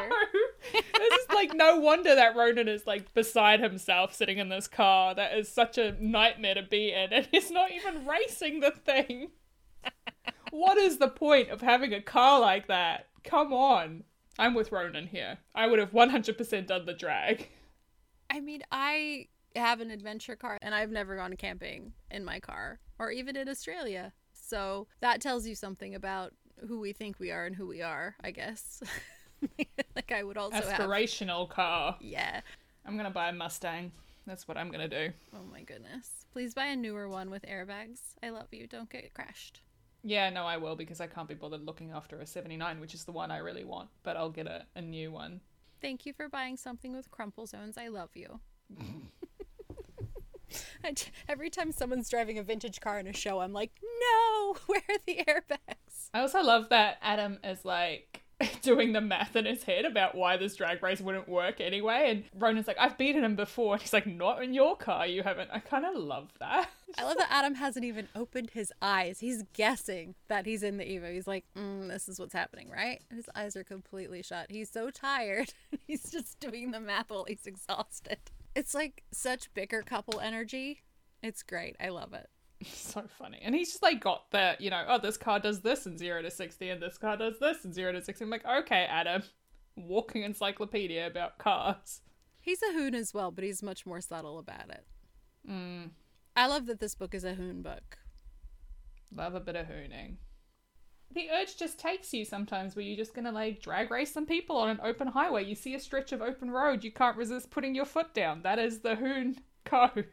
this is like no wonder that Ronan is like beside himself sitting in this car. That is such a nightmare to be in, and he's not even racing the thing. what is the point of having a car like that? Come on. I'm with Ronan here. I would have 100% done the drag. I mean, I have an adventure car and I've never gone camping in my car or even in Australia. So that tells you something about who we think we are and who we are, I guess. (laughs) like I would also have Aspirational car. Yeah. I'm gonna buy a Mustang. That's what I'm gonna do. Oh my goodness. Please buy a newer one with airbags. I love you. Don't get crashed. Yeah, no, I will because I can't be bothered looking after a 79, which is the one I really want. But I'll get a, a new one. Thank you for buying something with crumple zones. I love you. (laughs) (laughs) Every time someone's driving a vintage car in a show, I'm like, no, (laughs) where are the airbags? I also love that Adam is like (laughs) doing the math in his head about why this drag race wouldn't work anyway. And Ronan's like, I've beaten him before. And he's like, not in your car, you haven't. I kind of love that. I love that Adam hasn't even opened his eyes. He's guessing that he's in the Evo. He's like, mm, this is what's happening, right? And His eyes are completely shut. He's so tired. he's just doing the math while he's exhausted. It's like such bicker couple energy. It's great. I love it. (laughs) so funny. And he's just like got the, you know, oh, this car does this in 0 to 60, and this car does this in 0 to 60. I'm like, okay, Adam. Walking encyclopedia about cars. He's a hoon as well, but he's much more subtle about it. Mm, I love that this book is a hoon book. love a bit of hooning. The urge just takes you sometimes where you're just gonna like drag race some people on an open highway. You see a stretch of open road, you can't resist putting your foot down. That is the hoon (laughs) code.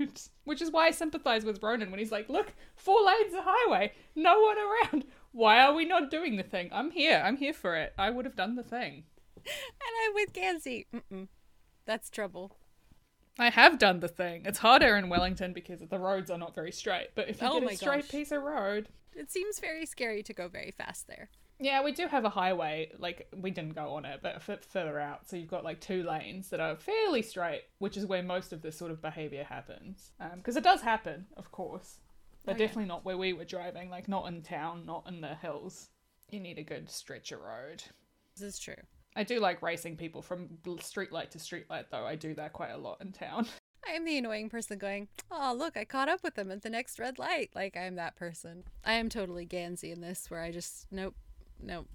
Which is why I sympathize with Ronan when he's like, look, four lanes of highway, no one around. Why are we not doing the thing? I'm here. I'm here for it. I would have done the thing. And I'm with Gansey. Mm-mm. That's trouble. I have done the thing. It's harder in Wellington because the roads are not very straight. But if you Oh get a straight gosh. piece of road, It seems very scary to go very fast there. Yeah, we do have a highway. Like we didn't go on it, but a bit further out. So you've got like two lanes that are fairly straight, which is where most of this sort of behavior happens. Um, because it does happen, of course, but oh, Okay. definitely not where we were driving. Like not in town, not in the hills. You need a good stretch of road. This is true. I do like racing people from bl- street light to street light, though. I do that quite a lot in town. (laughs) I am the annoying person going, oh, look, I caught up with them at the next red light. Like, I'm that person. I am totally Gansey in this, where I just, nope, nope.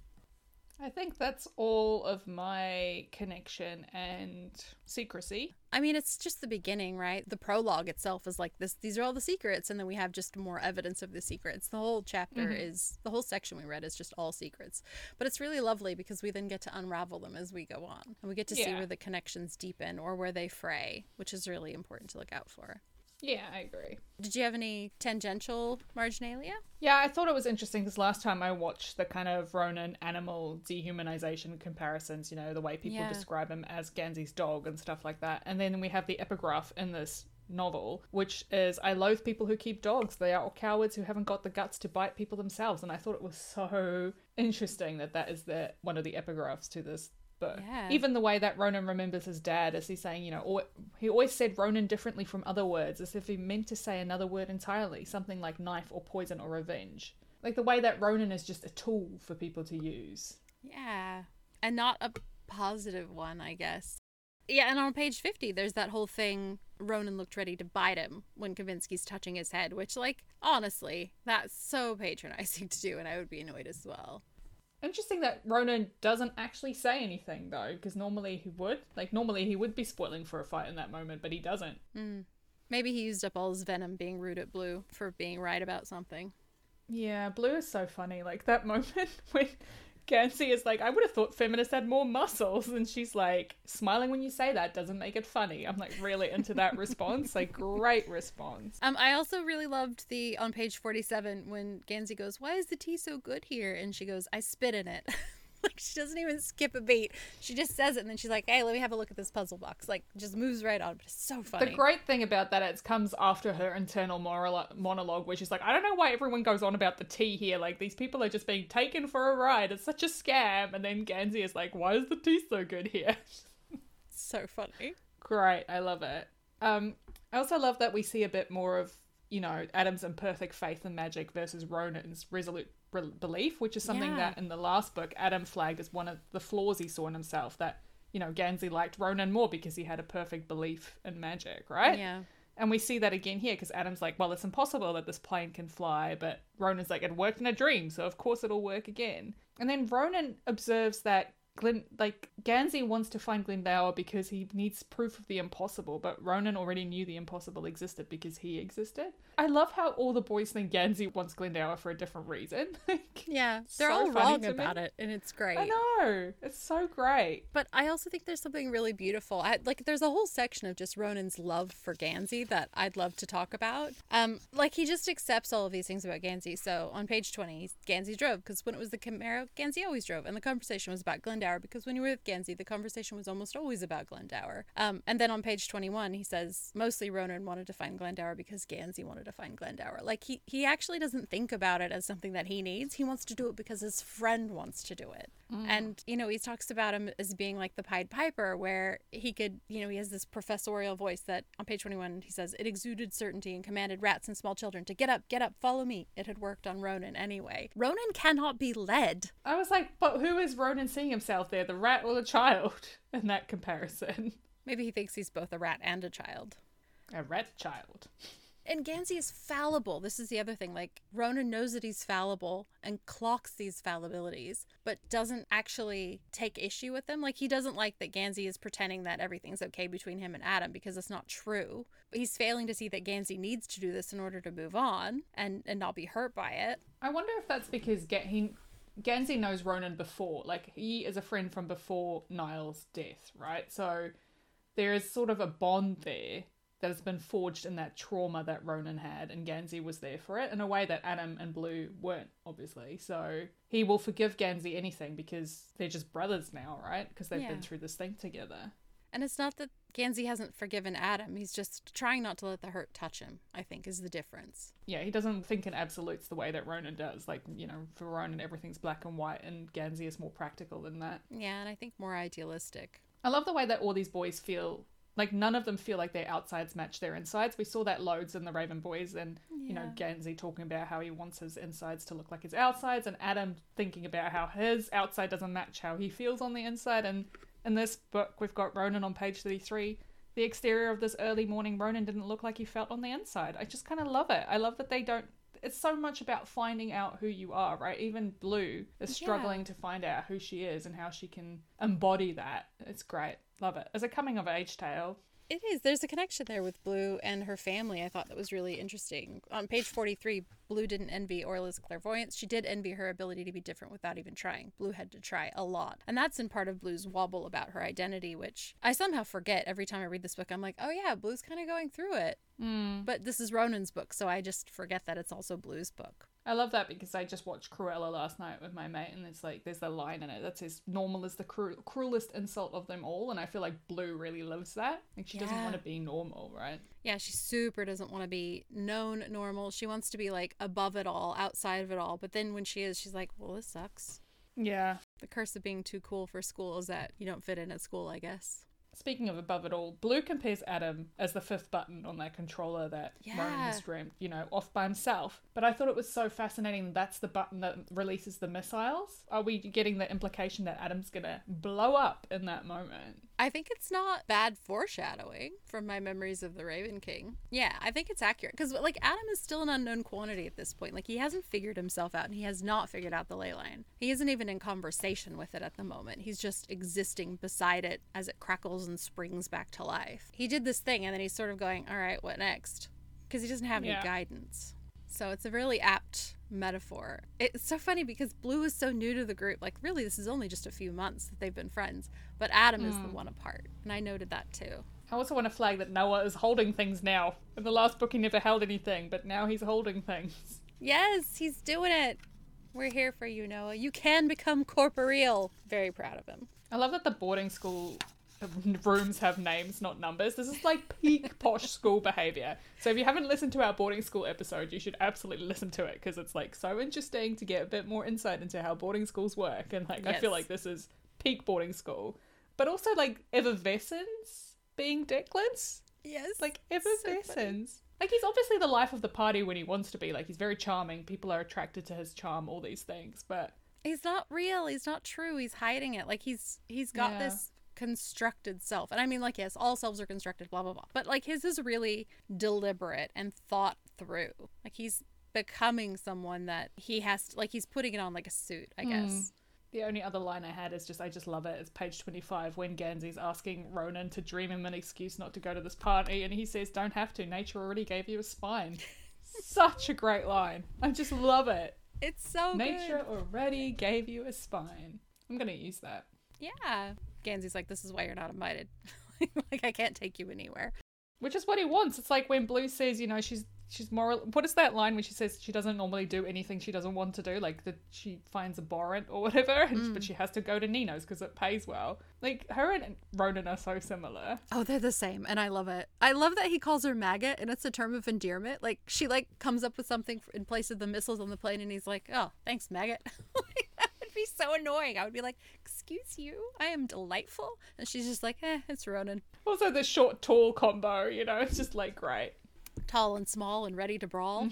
I think that's all of my connection and secrecy. I mean, it's just the beginning, right? The prologue itself is like this. These are all the secrets, and then we have just more evidence of the secrets. The whole chapter Mhm. is the whole section we read is just all secrets, but it's really lovely because we then get to unravel them as we go on, and we get to see where the connections deepen or where they fray, which is really important to look out for. Yeah, I agree. Did you have any tangential marginalia? Yeah, I thought it was interesting because last time I watched the kind of Ronan animal dehumanization comparisons, you know, the way people Yeah. describe him as Gansey's dog and stuff like that. And then we have the epigraph in this novel, which is I loathe people who keep dogs. They are cowards who haven't got the guts to bite people themselves. And I thought it was so interesting that that is the one of the epigraphs to this book. Yeah. Even the way that Ronan remembers his dad as he's saying, you know, or, he always said Ronan differently from other words, as if he meant to say another word entirely, something like knife or poison or revenge. Like the way that Ronan is just a tool for people to use. Yeah. And not a positive one, I guess. Yeah, and on page 50, there's that whole thing Ronan looked ready to bite him when Kavinsky's touching his head, which, like, honestly, that's so patronizing (laughs) to do, and I would be annoyed as well. Interesting that Ronan doesn't actually say anything though, because normally he would. Like normally he would be spoiling for a fight in that moment, but he doesn't. Mm. Maybe he used up all his venom being rude at Blue for being right about something. Yeah, Blue is so funny. Like that (laughs) moment when Gansey is like, I would have thought feminists had more muscles, and she's like, smiling when you say that doesn't make it funny. I'm like really into that response. Like great response. Um, I also really loved the on page forty-seven when Gansey goes, "Why is the tea so good here?" and she goes, "I spit in it." (laughs) (laughs) like she doesn't even skip a beat. She just says it, and then she's like, "Hey, let me have a look at this puzzle box." Like, just moves right on. But it's so funny. The great thing about that, it comes after her internal moral- monologue, where she's like, I don't know why everyone goes on about the tea here. Like, these people are just being taken for a ride. It's such a scam. And then Gansey is like, why is the tea so good here? (laughs) so funny. Great. I love it. Um, I also love that we see a bit more of, you know, Adam's imperfect faith in magic versus Ronan's resolute re- belief, which is something Yeah. that in the last book, Adam flagged as one of the flaws he saw in himself. That, you know, Gansey liked Ronan more because he had a perfect belief in magic, right? Yeah. And we see that again here because Adam's like, well, it's impossible that this plane can fly, but Ronan's like, it worked in a dream, so of course it'll work again. And then Ronan observes that Glen, like Gansey wants to find Glendower because he needs proof of the impossible, but Ronan already knew the impossible existed because he existed. I love how all the boys think Gansey wants Glendower for a different reason. (laughs) Like, Yeah. They're So all wrong to me. about it, and it's great. I know it's so great. But I also think there's something really beautiful. I, like, there's a whole section of just Ronan's love for Gansey that I'd love to talk about. Um, like he just accepts all of these things about Gansey. So on page 20, Gansey drove because when it was the Camaro, Gansey always drove, and the conversation was about Glendower because when you were with Gansey, the conversation was almost always about Glendower. Um, and then on page 21, he says mostly Ronan wanted to find Glendower because Gansey wanted to find Glendower. Like he he actually doesn't think about it as something that he needs. He wants to do it because his friend wants to do it. And, you know, he talks about him as being like the Pied Piper, where he could, you know, he has this professorial voice that on page 21 he says, it exuded certainty and commanded rats and small children to get up, get up, follow me. It had worked on Ronan anyway. Ronan cannot be led. I was like, but who is Ronan seeing himself there, the rat or the child, (laughs) in that comparison? Maybe he thinks he's both a rat and a child. A rat child. And Gansey is fallible. This is the other thing. Like, Ronan knows that he's fallible and clocks these fallibilities, but doesn't actually take issue with them. Like, he doesn't like that Gansey is pretending that everything's okay between him and Adam because it's not true. But he's failing to see that Gansey needs to do this in order to move on and, and not be hurt by it. I wonder if that's because Ga- he, Gansey knows Ronan before. Like, he is a friend from before Niall's death, right? So there is sort of a bond there that has been forged in that trauma that Ronan had, and Gansey was there for it in a way that Adam and Blue weren't, obviously. So he will forgive Gansey anything because they're just brothers now, right? Because they've Yeah. been through this thing together. And it's not that Gansey hasn't forgiven Adam. He's just trying not to let the hurt touch him, I think, is the difference. Yeah, he doesn't think in absolutes the way that Ronan does. Like, you know, for Ronan, everything's black and white, and Gansey is more practical than that. Yeah, and I think more idealistic. I love the way that all these boys feel like none of them feel like their outsides match their insides. We saw that loads in the Raven Boys, and you know Gansey talking about how he wants his insides to look like his outsides, and Adam thinking about how his outside doesn't match how he feels on the inside. And in this book, we've got Ronan on page thirty-three. The exterior of this early morning Ronan didn't look like he felt on the inside. I just kind of love it. I love that they don't it's so much about finding out who you are, right? Even Blue is struggling yeah. to find out who she is and how she can embody that. It's great. Love it. As a coming of age tale, it is. There's a connection there with Blue and her family. I thought that was really interesting. On page 43, Blue didn't envy Orla's clairvoyance. She did envy her ability to be different without even trying. Blue had to try a lot. And that's in part of Blue's wobble about her identity, which I somehow forget every time I read this book. I'm like, oh yeah, Blue's kind of going through it. Mm. But this is Ronan's book, so I just forget that it's also Blue's book. I love that because I just watched Cruella last night with my mate, and it's like there's a line in it that says "normal is the cru- cruelest insult of them all," and I feel like Blue really lives that. Like she yeah. doesn't want to be normal, right? Yeah, she super doesn't want to be known normal. She wants to be like above it all, outside of it all. But then when she is, she's like, "Well, this sucks." Yeah. The curse of being too cool for school is that you don't fit in at school, I guess. Speaking of above it all, Blue compares Adam as the fifth button on that controller that yeah. Ronan has dreamt, you know, off by himself. But I thought it was so fascinating that's the button that releases the missiles. Are we getting the implication that Adam's gonna blow up in that moment? I think it's not bad foreshadowing from my memories of the Raven King. Yeah, I think it's accurate because like Adam is still an unknown quantity at this point. Like he hasn't figured himself out, and he has not figured out the ley line. He isn't even in conversation with it at the moment. He's just existing beside it as it crackles and springs back to life. He did this thing, and then he's sort of going, "All right, what next?" Because he doesn't have any guidance. So it's a really apt metaphor. It's so funny because Blue is so new to the group. Like, really, this is only just a few months that they've been friends. But Adam mm. is the hmm. one apart. And I noted that too. I also want to flag that Noah is holding things now. In the last book, he never held anything, but now he's holding things. Yes, he's doing it. We're here for you, Noah. You can become corporeal. Very proud of him. I love that the boarding school (laughs) rooms have names, not numbers. This is like peak (laughs) posh school behavior. So if you haven't listened to our boarding school episode, you should absolutely listen to it because it's like so interesting to get a bit more insight into how boarding schools work. And like, yes. I feel like this is peak boarding school, but also like effervescence being Declan's. Yes, like effervescence. So like he's obviously the life of the party when he wants to be. Like he's very charming. People are attracted to his charm. All these things, but he's not real. He's not true. He's hiding it. Like he's he's got yeah. this constructed self. And I mean, like, yes, all selves are constructed, blah, blah, blah. But, like, his is really deliberate and thought through. Like, he's becoming someone that he has, to, like, he's putting it on like a suit, I guess. Mm. The only other line I had is just, I just love it. It's page 25 when Gansey's asking Ronan to dream him an excuse not to go to this party. And he says, Don't have to. Nature already gave you a spine. (laughs) Such a great line. I just love it. It's so Nature good. already gave you a spine. I'm going to use that. Yeah. Gansey's like, this is why you're not invited. (laughs) like, I can't take you anywhere. Which is what he wants. It's like when Blue says, you know, she's she's moral. What is that line when she says she doesn't normally do anything she doesn't want to do, like that she finds abhorrent or whatever, (laughs) and, mm. but she has to go to Nino's because it pays well. Like her and Ronan are so similar. Oh, they're the same, and I love it. I love that he calls her maggot, and it's a term of endearment. Like she like comes up with something in place of the missiles on the plane, and he's like, "Oh, thanks, maggot." (laughs) be so annoying. I would be like, "Excuse you, I am delightful," and she's just like, "Eh, it's Ronan." Also, the short tall combo, you know, it's just like great. Tall and small and ready to brawl.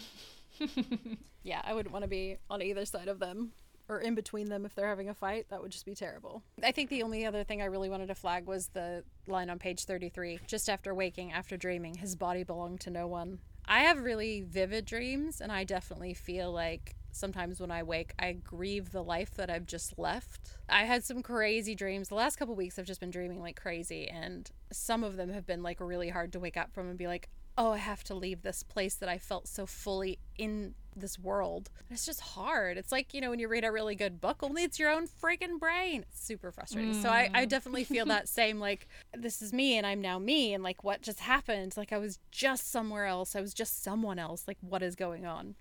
(laughs) yeah, I wouldn't want to be on either side of them or in between them if they're having a fight. That would just be terrible. I think the only other thing I really wanted to flag was the line on page 33 just after waking, after dreaming, his body belonged to no one. I have really vivid dreams, and I definitely feel like sometimes when I wake, I grieve the life that I've just left. I had some crazy dreams. The last couple weeks, I've just been dreaming like crazy, and some of them have been like really hard to wake up from and be like, oh, I have to leave this place that I felt so fully in this world. And it's just hard. It's like, you know, when you read a really good book, only it's your own friggin' brain. It's super frustrating. Mm. So I, I mm. definitely feel that (laughs) same, like, this is me and I'm now me. And like, what just happened? Like, I was just somewhere else. I was just someone else. Like, what is going on?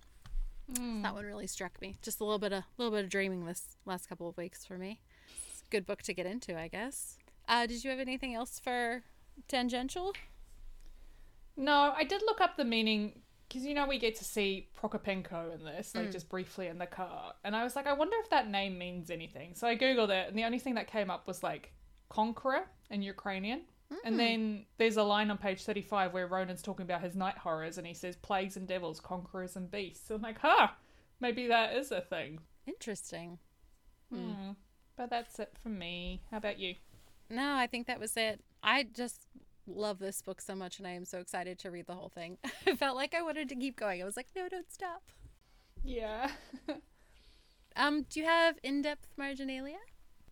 Mm. That one really struck me. Just a little bit of little bit of dreaming this last couple of weeks for me. It's a good book to get into, I guess. Uh, did you have anything else for tangential? No, I did look up the meaning because you know we get to see Prokopenko in this, like mm. just briefly in the car, and I was like, I wonder if that name means anything. So I googled it, and the only thing that came up was like conqueror in Ukrainian. Mm. And then there's a line on page 35 where Ronan's talking about his night horrors and he says plagues and devils, conquerors and beasts. I'm like, huh, maybe that is a thing. Interesting. Hmm. But that's it for me. How about you? No, I think that was it. I just love this book so much and I am so excited to read the whole thing. (laughs) I felt like I wanted to keep going. I was like, no, don't stop. Yeah. (laughs) um, do you have in-depth marginalia?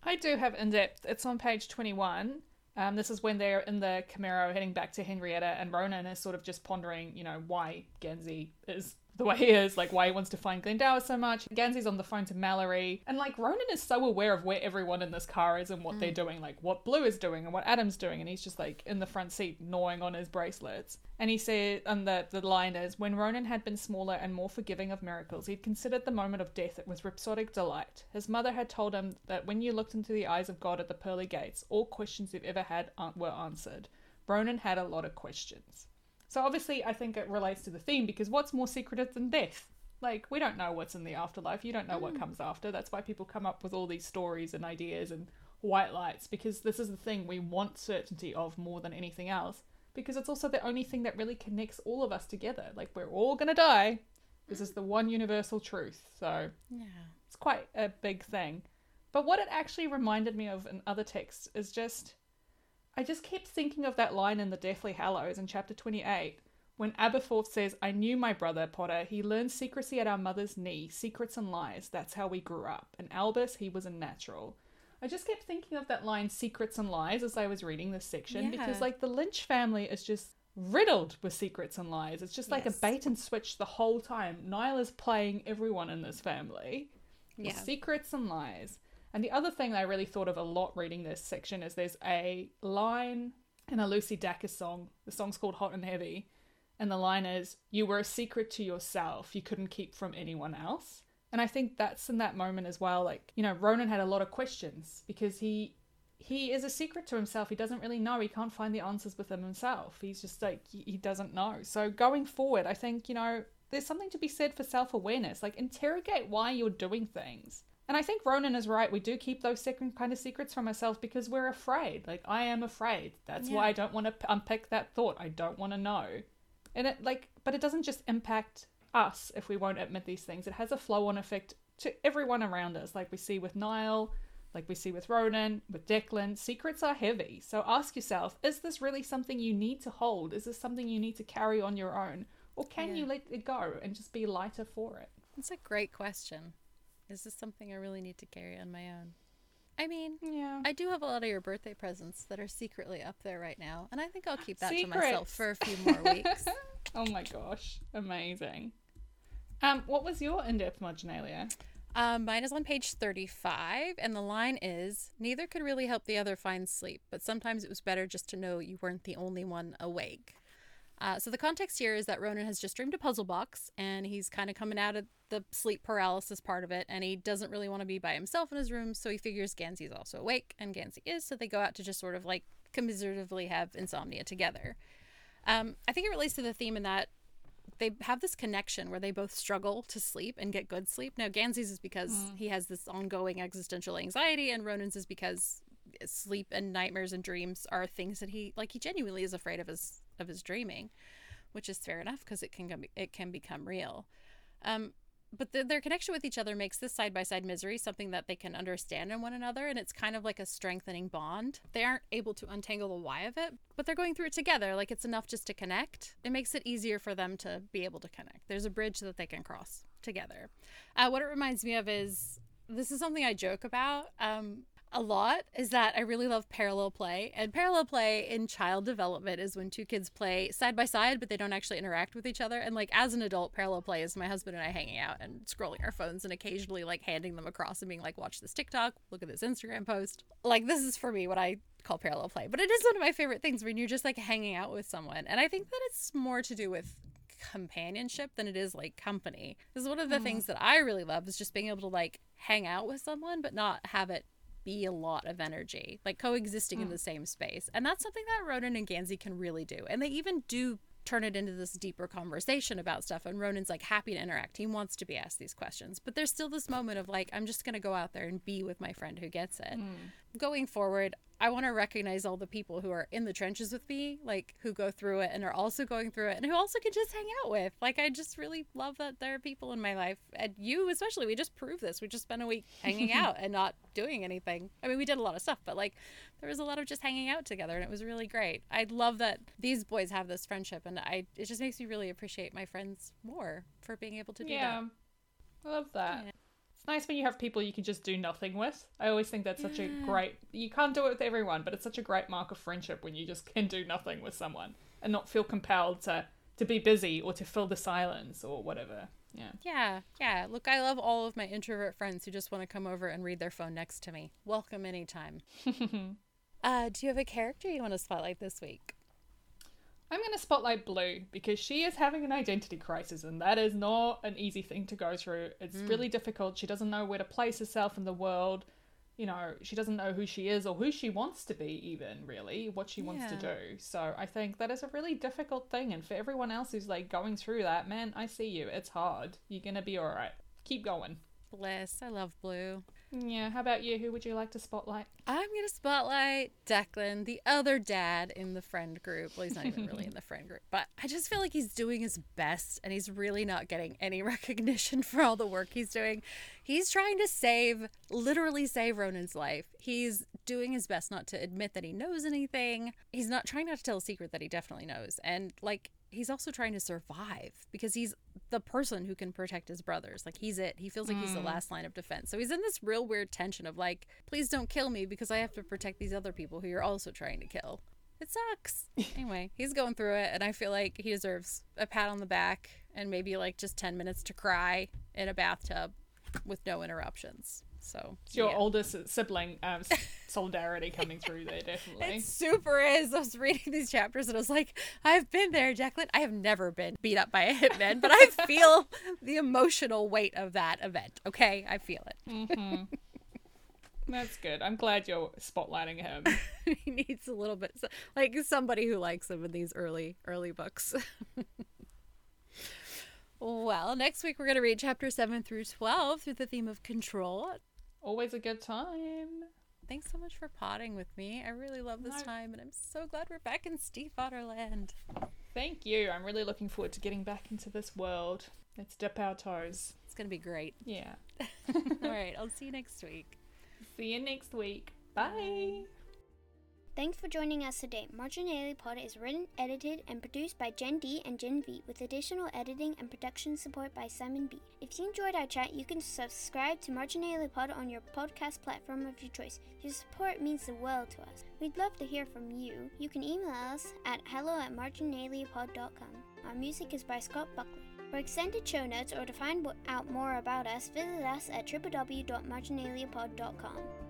I do have in-depth. It's on page 21. Um, this is when they're in the Camaro heading back to Henrietta, and Ronan is sort of just pondering, you know, why Gansey is the way he is, like why he wants to find Glendower so much. Gansey's on the phone to Malory, and like Ronan is so aware of where everyone in this car is and what mm. they're doing, like what Blue is doing and what Adam's doing, and he's just like in the front seat gnawing on his bracelets. And he said, and the, the line is, when Ronan had been smaller and more forgiving of miracles, he'd considered the moment of death with rhapsodic delight. His mother had told him that when you looked into the eyes of God at the pearly gates, all questions you've ever had were answered. Ronan had a lot of questions. So obviously, I think it relates to the theme because what's more secretive than death? Like, we don't know what's in the afterlife. You don't know mm. what comes after. That's why people come up with all these stories and ideas and white lights because this is the thing we want certainty of more than anything else because it's also the only thing that really connects all of us together. Like, we're all to die. This is the one universal truth. So, yeah. it's quite a big thing. But what it actually reminded me of in other texts is just I just kept thinking of that line in the Deathly Hallows in chapter 28 when Aberforth says, I knew my brother, Potter. He learned secrecy at our mother's knee, secrets and lies. That's how we grew up. And Albus, he was a natural. I just kept thinking of that line, secrets and lies, as I was reading this section, yeah. because, like, the Lynch family is just riddled with secrets and lies. It's just like yes. a bait and switch the whole time. Niall is playing everyone in this family. Yeah. Secrets and lies. And the other thing I really thought of a lot reading this section is there's a line in a Lucy Dacus song. The song's called Hot and Heavy. And the line is, You were a secret to yourself, you couldn't keep from anyone else. And I think that's in that moment as well. Like, you know, Ronan had a lot of questions because he he is a secret to himself. He doesn't really know. He can't find the answers within himself. He's just like he doesn't know. So going forward, I think, you know, there's something to be said for self-awareness. Like interrogate why you're doing things. And I think Ronan is right. We do keep those second kind of secrets from ourselves because we're afraid. Like I am afraid. That's yeah. why I don't want to unpick that thought. I don't want to know. And it like, but it doesn't just impact us if we won't admit these things. It has a flow-on effect to everyone around us, like we see with Niall, like we see with Ronan, with Declan. Secrets are heavy. So ask yourself: Is this really something you need to hold? Is this something you need to carry on your own, or can yeah. you let it go and just be lighter for it? That's a great question. Is this something I really need to carry on my own? I mean, yeah. I do have a lot of your birthday presents that are secretly up there right now, and I think I'll keep that Secrets. to myself for a few more weeks. (laughs) oh my gosh, amazing. Um, what was your in-depth marginalia? Um, mine is on page 35, and the line is Neither could really help the other find sleep, but sometimes it was better just to know you weren't the only one awake. Uh, so the context here is that Ronan has just dreamed a puzzle box, and he's kind of coming out of the sleep paralysis part of it, and he doesn't really want to be by himself in his room, so he figures Gansey's also awake, and Gansey is, so they go out to just sort of like commiseratively have insomnia together. Um, I think it relates to the theme in that they have this connection where they both struggle to sleep and get good sleep. Now, Gansey's is because mm. he has this ongoing existential anxiety, and Ronan's is because sleep and nightmares and dreams are things that he like he genuinely is afraid of his of his dreaming, which is fair enough because it can it can become real. Um, but the, their connection with each other makes this side by side misery something that they can understand in one another, and it's kind of like a strengthening bond. They aren't able to untangle the why of it, but they're going through it together. Like it's enough just to connect. It makes it easier for them to be able to connect. There's a bridge that they can cross together. Uh, what it reminds me of is this is something I joke about. Um, a lot is that I really love parallel play. And parallel play in child development is when two kids play side by side, but they don't actually interact with each other. And like as an adult, parallel play is my husband and I hanging out and scrolling our phones and occasionally like handing them across and being like, watch this TikTok, look at this Instagram post. Like this is for me what I call parallel play. But it is one of my favorite things when you're just like hanging out with someone. And I think that it's more to do with companionship than it is like company. This is one of the mm. things that I really love is just being able to like hang out with someone but not have it be a lot of energy, like coexisting mm. in the same space. And that's something that Ronan and Gansey can really do. And they even do turn it into this deeper conversation about stuff. And Ronan's like happy to interact. He wants to be asked these questions. But there's still this moment of like, I'm just going to go out there and be with my friend who gets it. Mm. Going forward, I want to recognize all the people who are in the trenches with me, like who go through it and are also going through it and who also can just hang out with. Like, I just really love that there are people in my life, and you especially. We just proved this. We just spent a week hanging (laughs) out and not doing anything. I mean, we did a lot of stuff, but like, there was a lot of just hanging out together, and it was really great. I love that these boys have this friendship, and I it just makes me really appreciate my friends more for being able to do yeah. that. I love that. Yeah nice when you have people you can just do nothing with. I always think that's such yeah. a great. You can't do it with everyone, but it's such a great mark of friendship when you just can do nothing with someone and not feel compelled to to be busy or to fill the silence or whatever. Yeah. Yeah. Yeah. Look, I love all of my introvert friends who just want to come over and read their phone next to me. Welcome anytime. (laughs) uh, do you have a character you want to spotlight this week? I'm going to spotlight Blue because she is having an identity crisis, and that is not an easy thing to go through. It's mm. really difficult. She doesn't know where to place herself in the world. You know, she doesn't know who she is or who she wants to be, even really, what she wants to do. So I think that is a really difficult thing. And for everyone else who's like going through that, man, I see you. It's hard. You're going to be all right. Keep going. Bliss. I love Blue. Yeah, how about you? Who would you like to spotlight? I'm going to spotlight Declan, the other dad in the friend group. Well, he's not even really in the (laughs) friend group, but I just feel like he's doing his best and he's really not getting any (laughs) recognition for all the work he's doing. He's trying to save, literally save Ronan's life. He's doing his best not to admit that he knows anything. He's not trying not to tell a secret that he definitely knows. And like, he's also trying to survive because he's the person who can protect his brothers. Like he's it. He feels like mm. he's the mm. last line of defense. So he's in this real weird tension of like, please don't kill me because I have to protect these other people who you're also trying to kill. It sucks. (laughs) anyway, he's going through it and I feel like he deserves a pat on the back and maybe like just 10 minutes to cry in a bathtub with no interruptions. So it's your yeah. oldest sibling um, (laughs) solidarity coming through there, (laughs) definitely. It super is. I was reading these chapters and I was like, I've been there, Declan. I have never been beat up by a hitman, but I (laughs) feel the emotional weight of that event. Okay, I feel it. Mm-hmm. That's good. I'm glad you're spotlighting him. he needs a little bit, like somebody who likes him in these early, early books. Well, next week we're going to read chapter 7 through 12 through the theme of control. Always a good time. Thanks so much for potting with me. I really love this no. time, and I'm so glad we're back in Stiefvaterland. Thank you. I'm really looking forward to getting back into this world. Let's dip our toes. It's going to be great. Yeah. (laughs) All right. (laughs) I'll see you next week. See you next week. Bye. Bye. Thanks for joining us today. Marginalia Pod is written, edited, and produced by Jen D and Jen V, with additional editing and production support by Simon B. If you enjoyed our chat, you can subscribe to Marginalia Pod on your podcast platform of your choice. Your support means the world to us. We'd love to hear from you. You can email us at hello at marginaliapod.com. Our music is by Scott Buckley. For extended show notes or to find out more about us, visit us at www.marginaliapod.com.